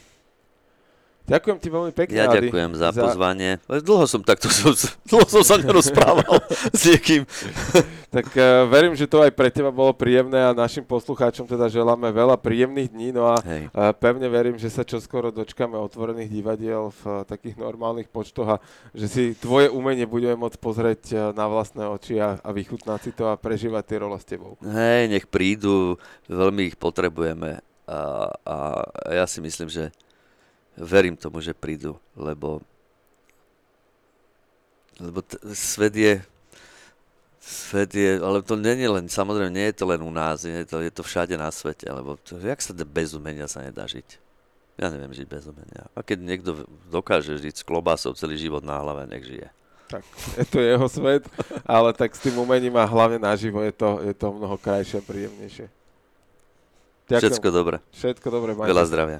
Ďakujem ti veľmi pekne, Ja Adi, ďakujem za, za pozvanie. Dlho som takto, <laughs> dlho som sa nerozprával <laughs> s niekým. <laughs> tak uh, verím, že to aj pre teba bolo príjemné a našim poslucháčom teda želáme veľa príjemných dní. No a uh, pevne verím, že sa čoskoro dočkáme otvorených divadiel v uh, takých normálnych počtoch a že si tvoje umenie budeme môcť pozrieť uh, na vlastné oči a, a vychutnať si to a prežívať tie role s tebou. Hej, nech prídu, veľmi ich potrebujeme a, a ja si myslím, že verím tomu, že prídu, lebo, lebo t- svet je svet je, ale to je len, samozrejme nie je to len u nás, je to, je to všade na svete, lebo to, jak sa bez umenia sa nedá žiť? Ja neviem žiť bez umenia. A keď niekto dokáže žiť s klobásou celý život na hlave, nech žije. Tak, je to jeho svet, ale tak s tým umením a hlavne naživo je to, je to mnoho krajšie a príjemnejšie. Ďakujem. Všetko dobré. Všetko dobré, majte. Veľa zdravia.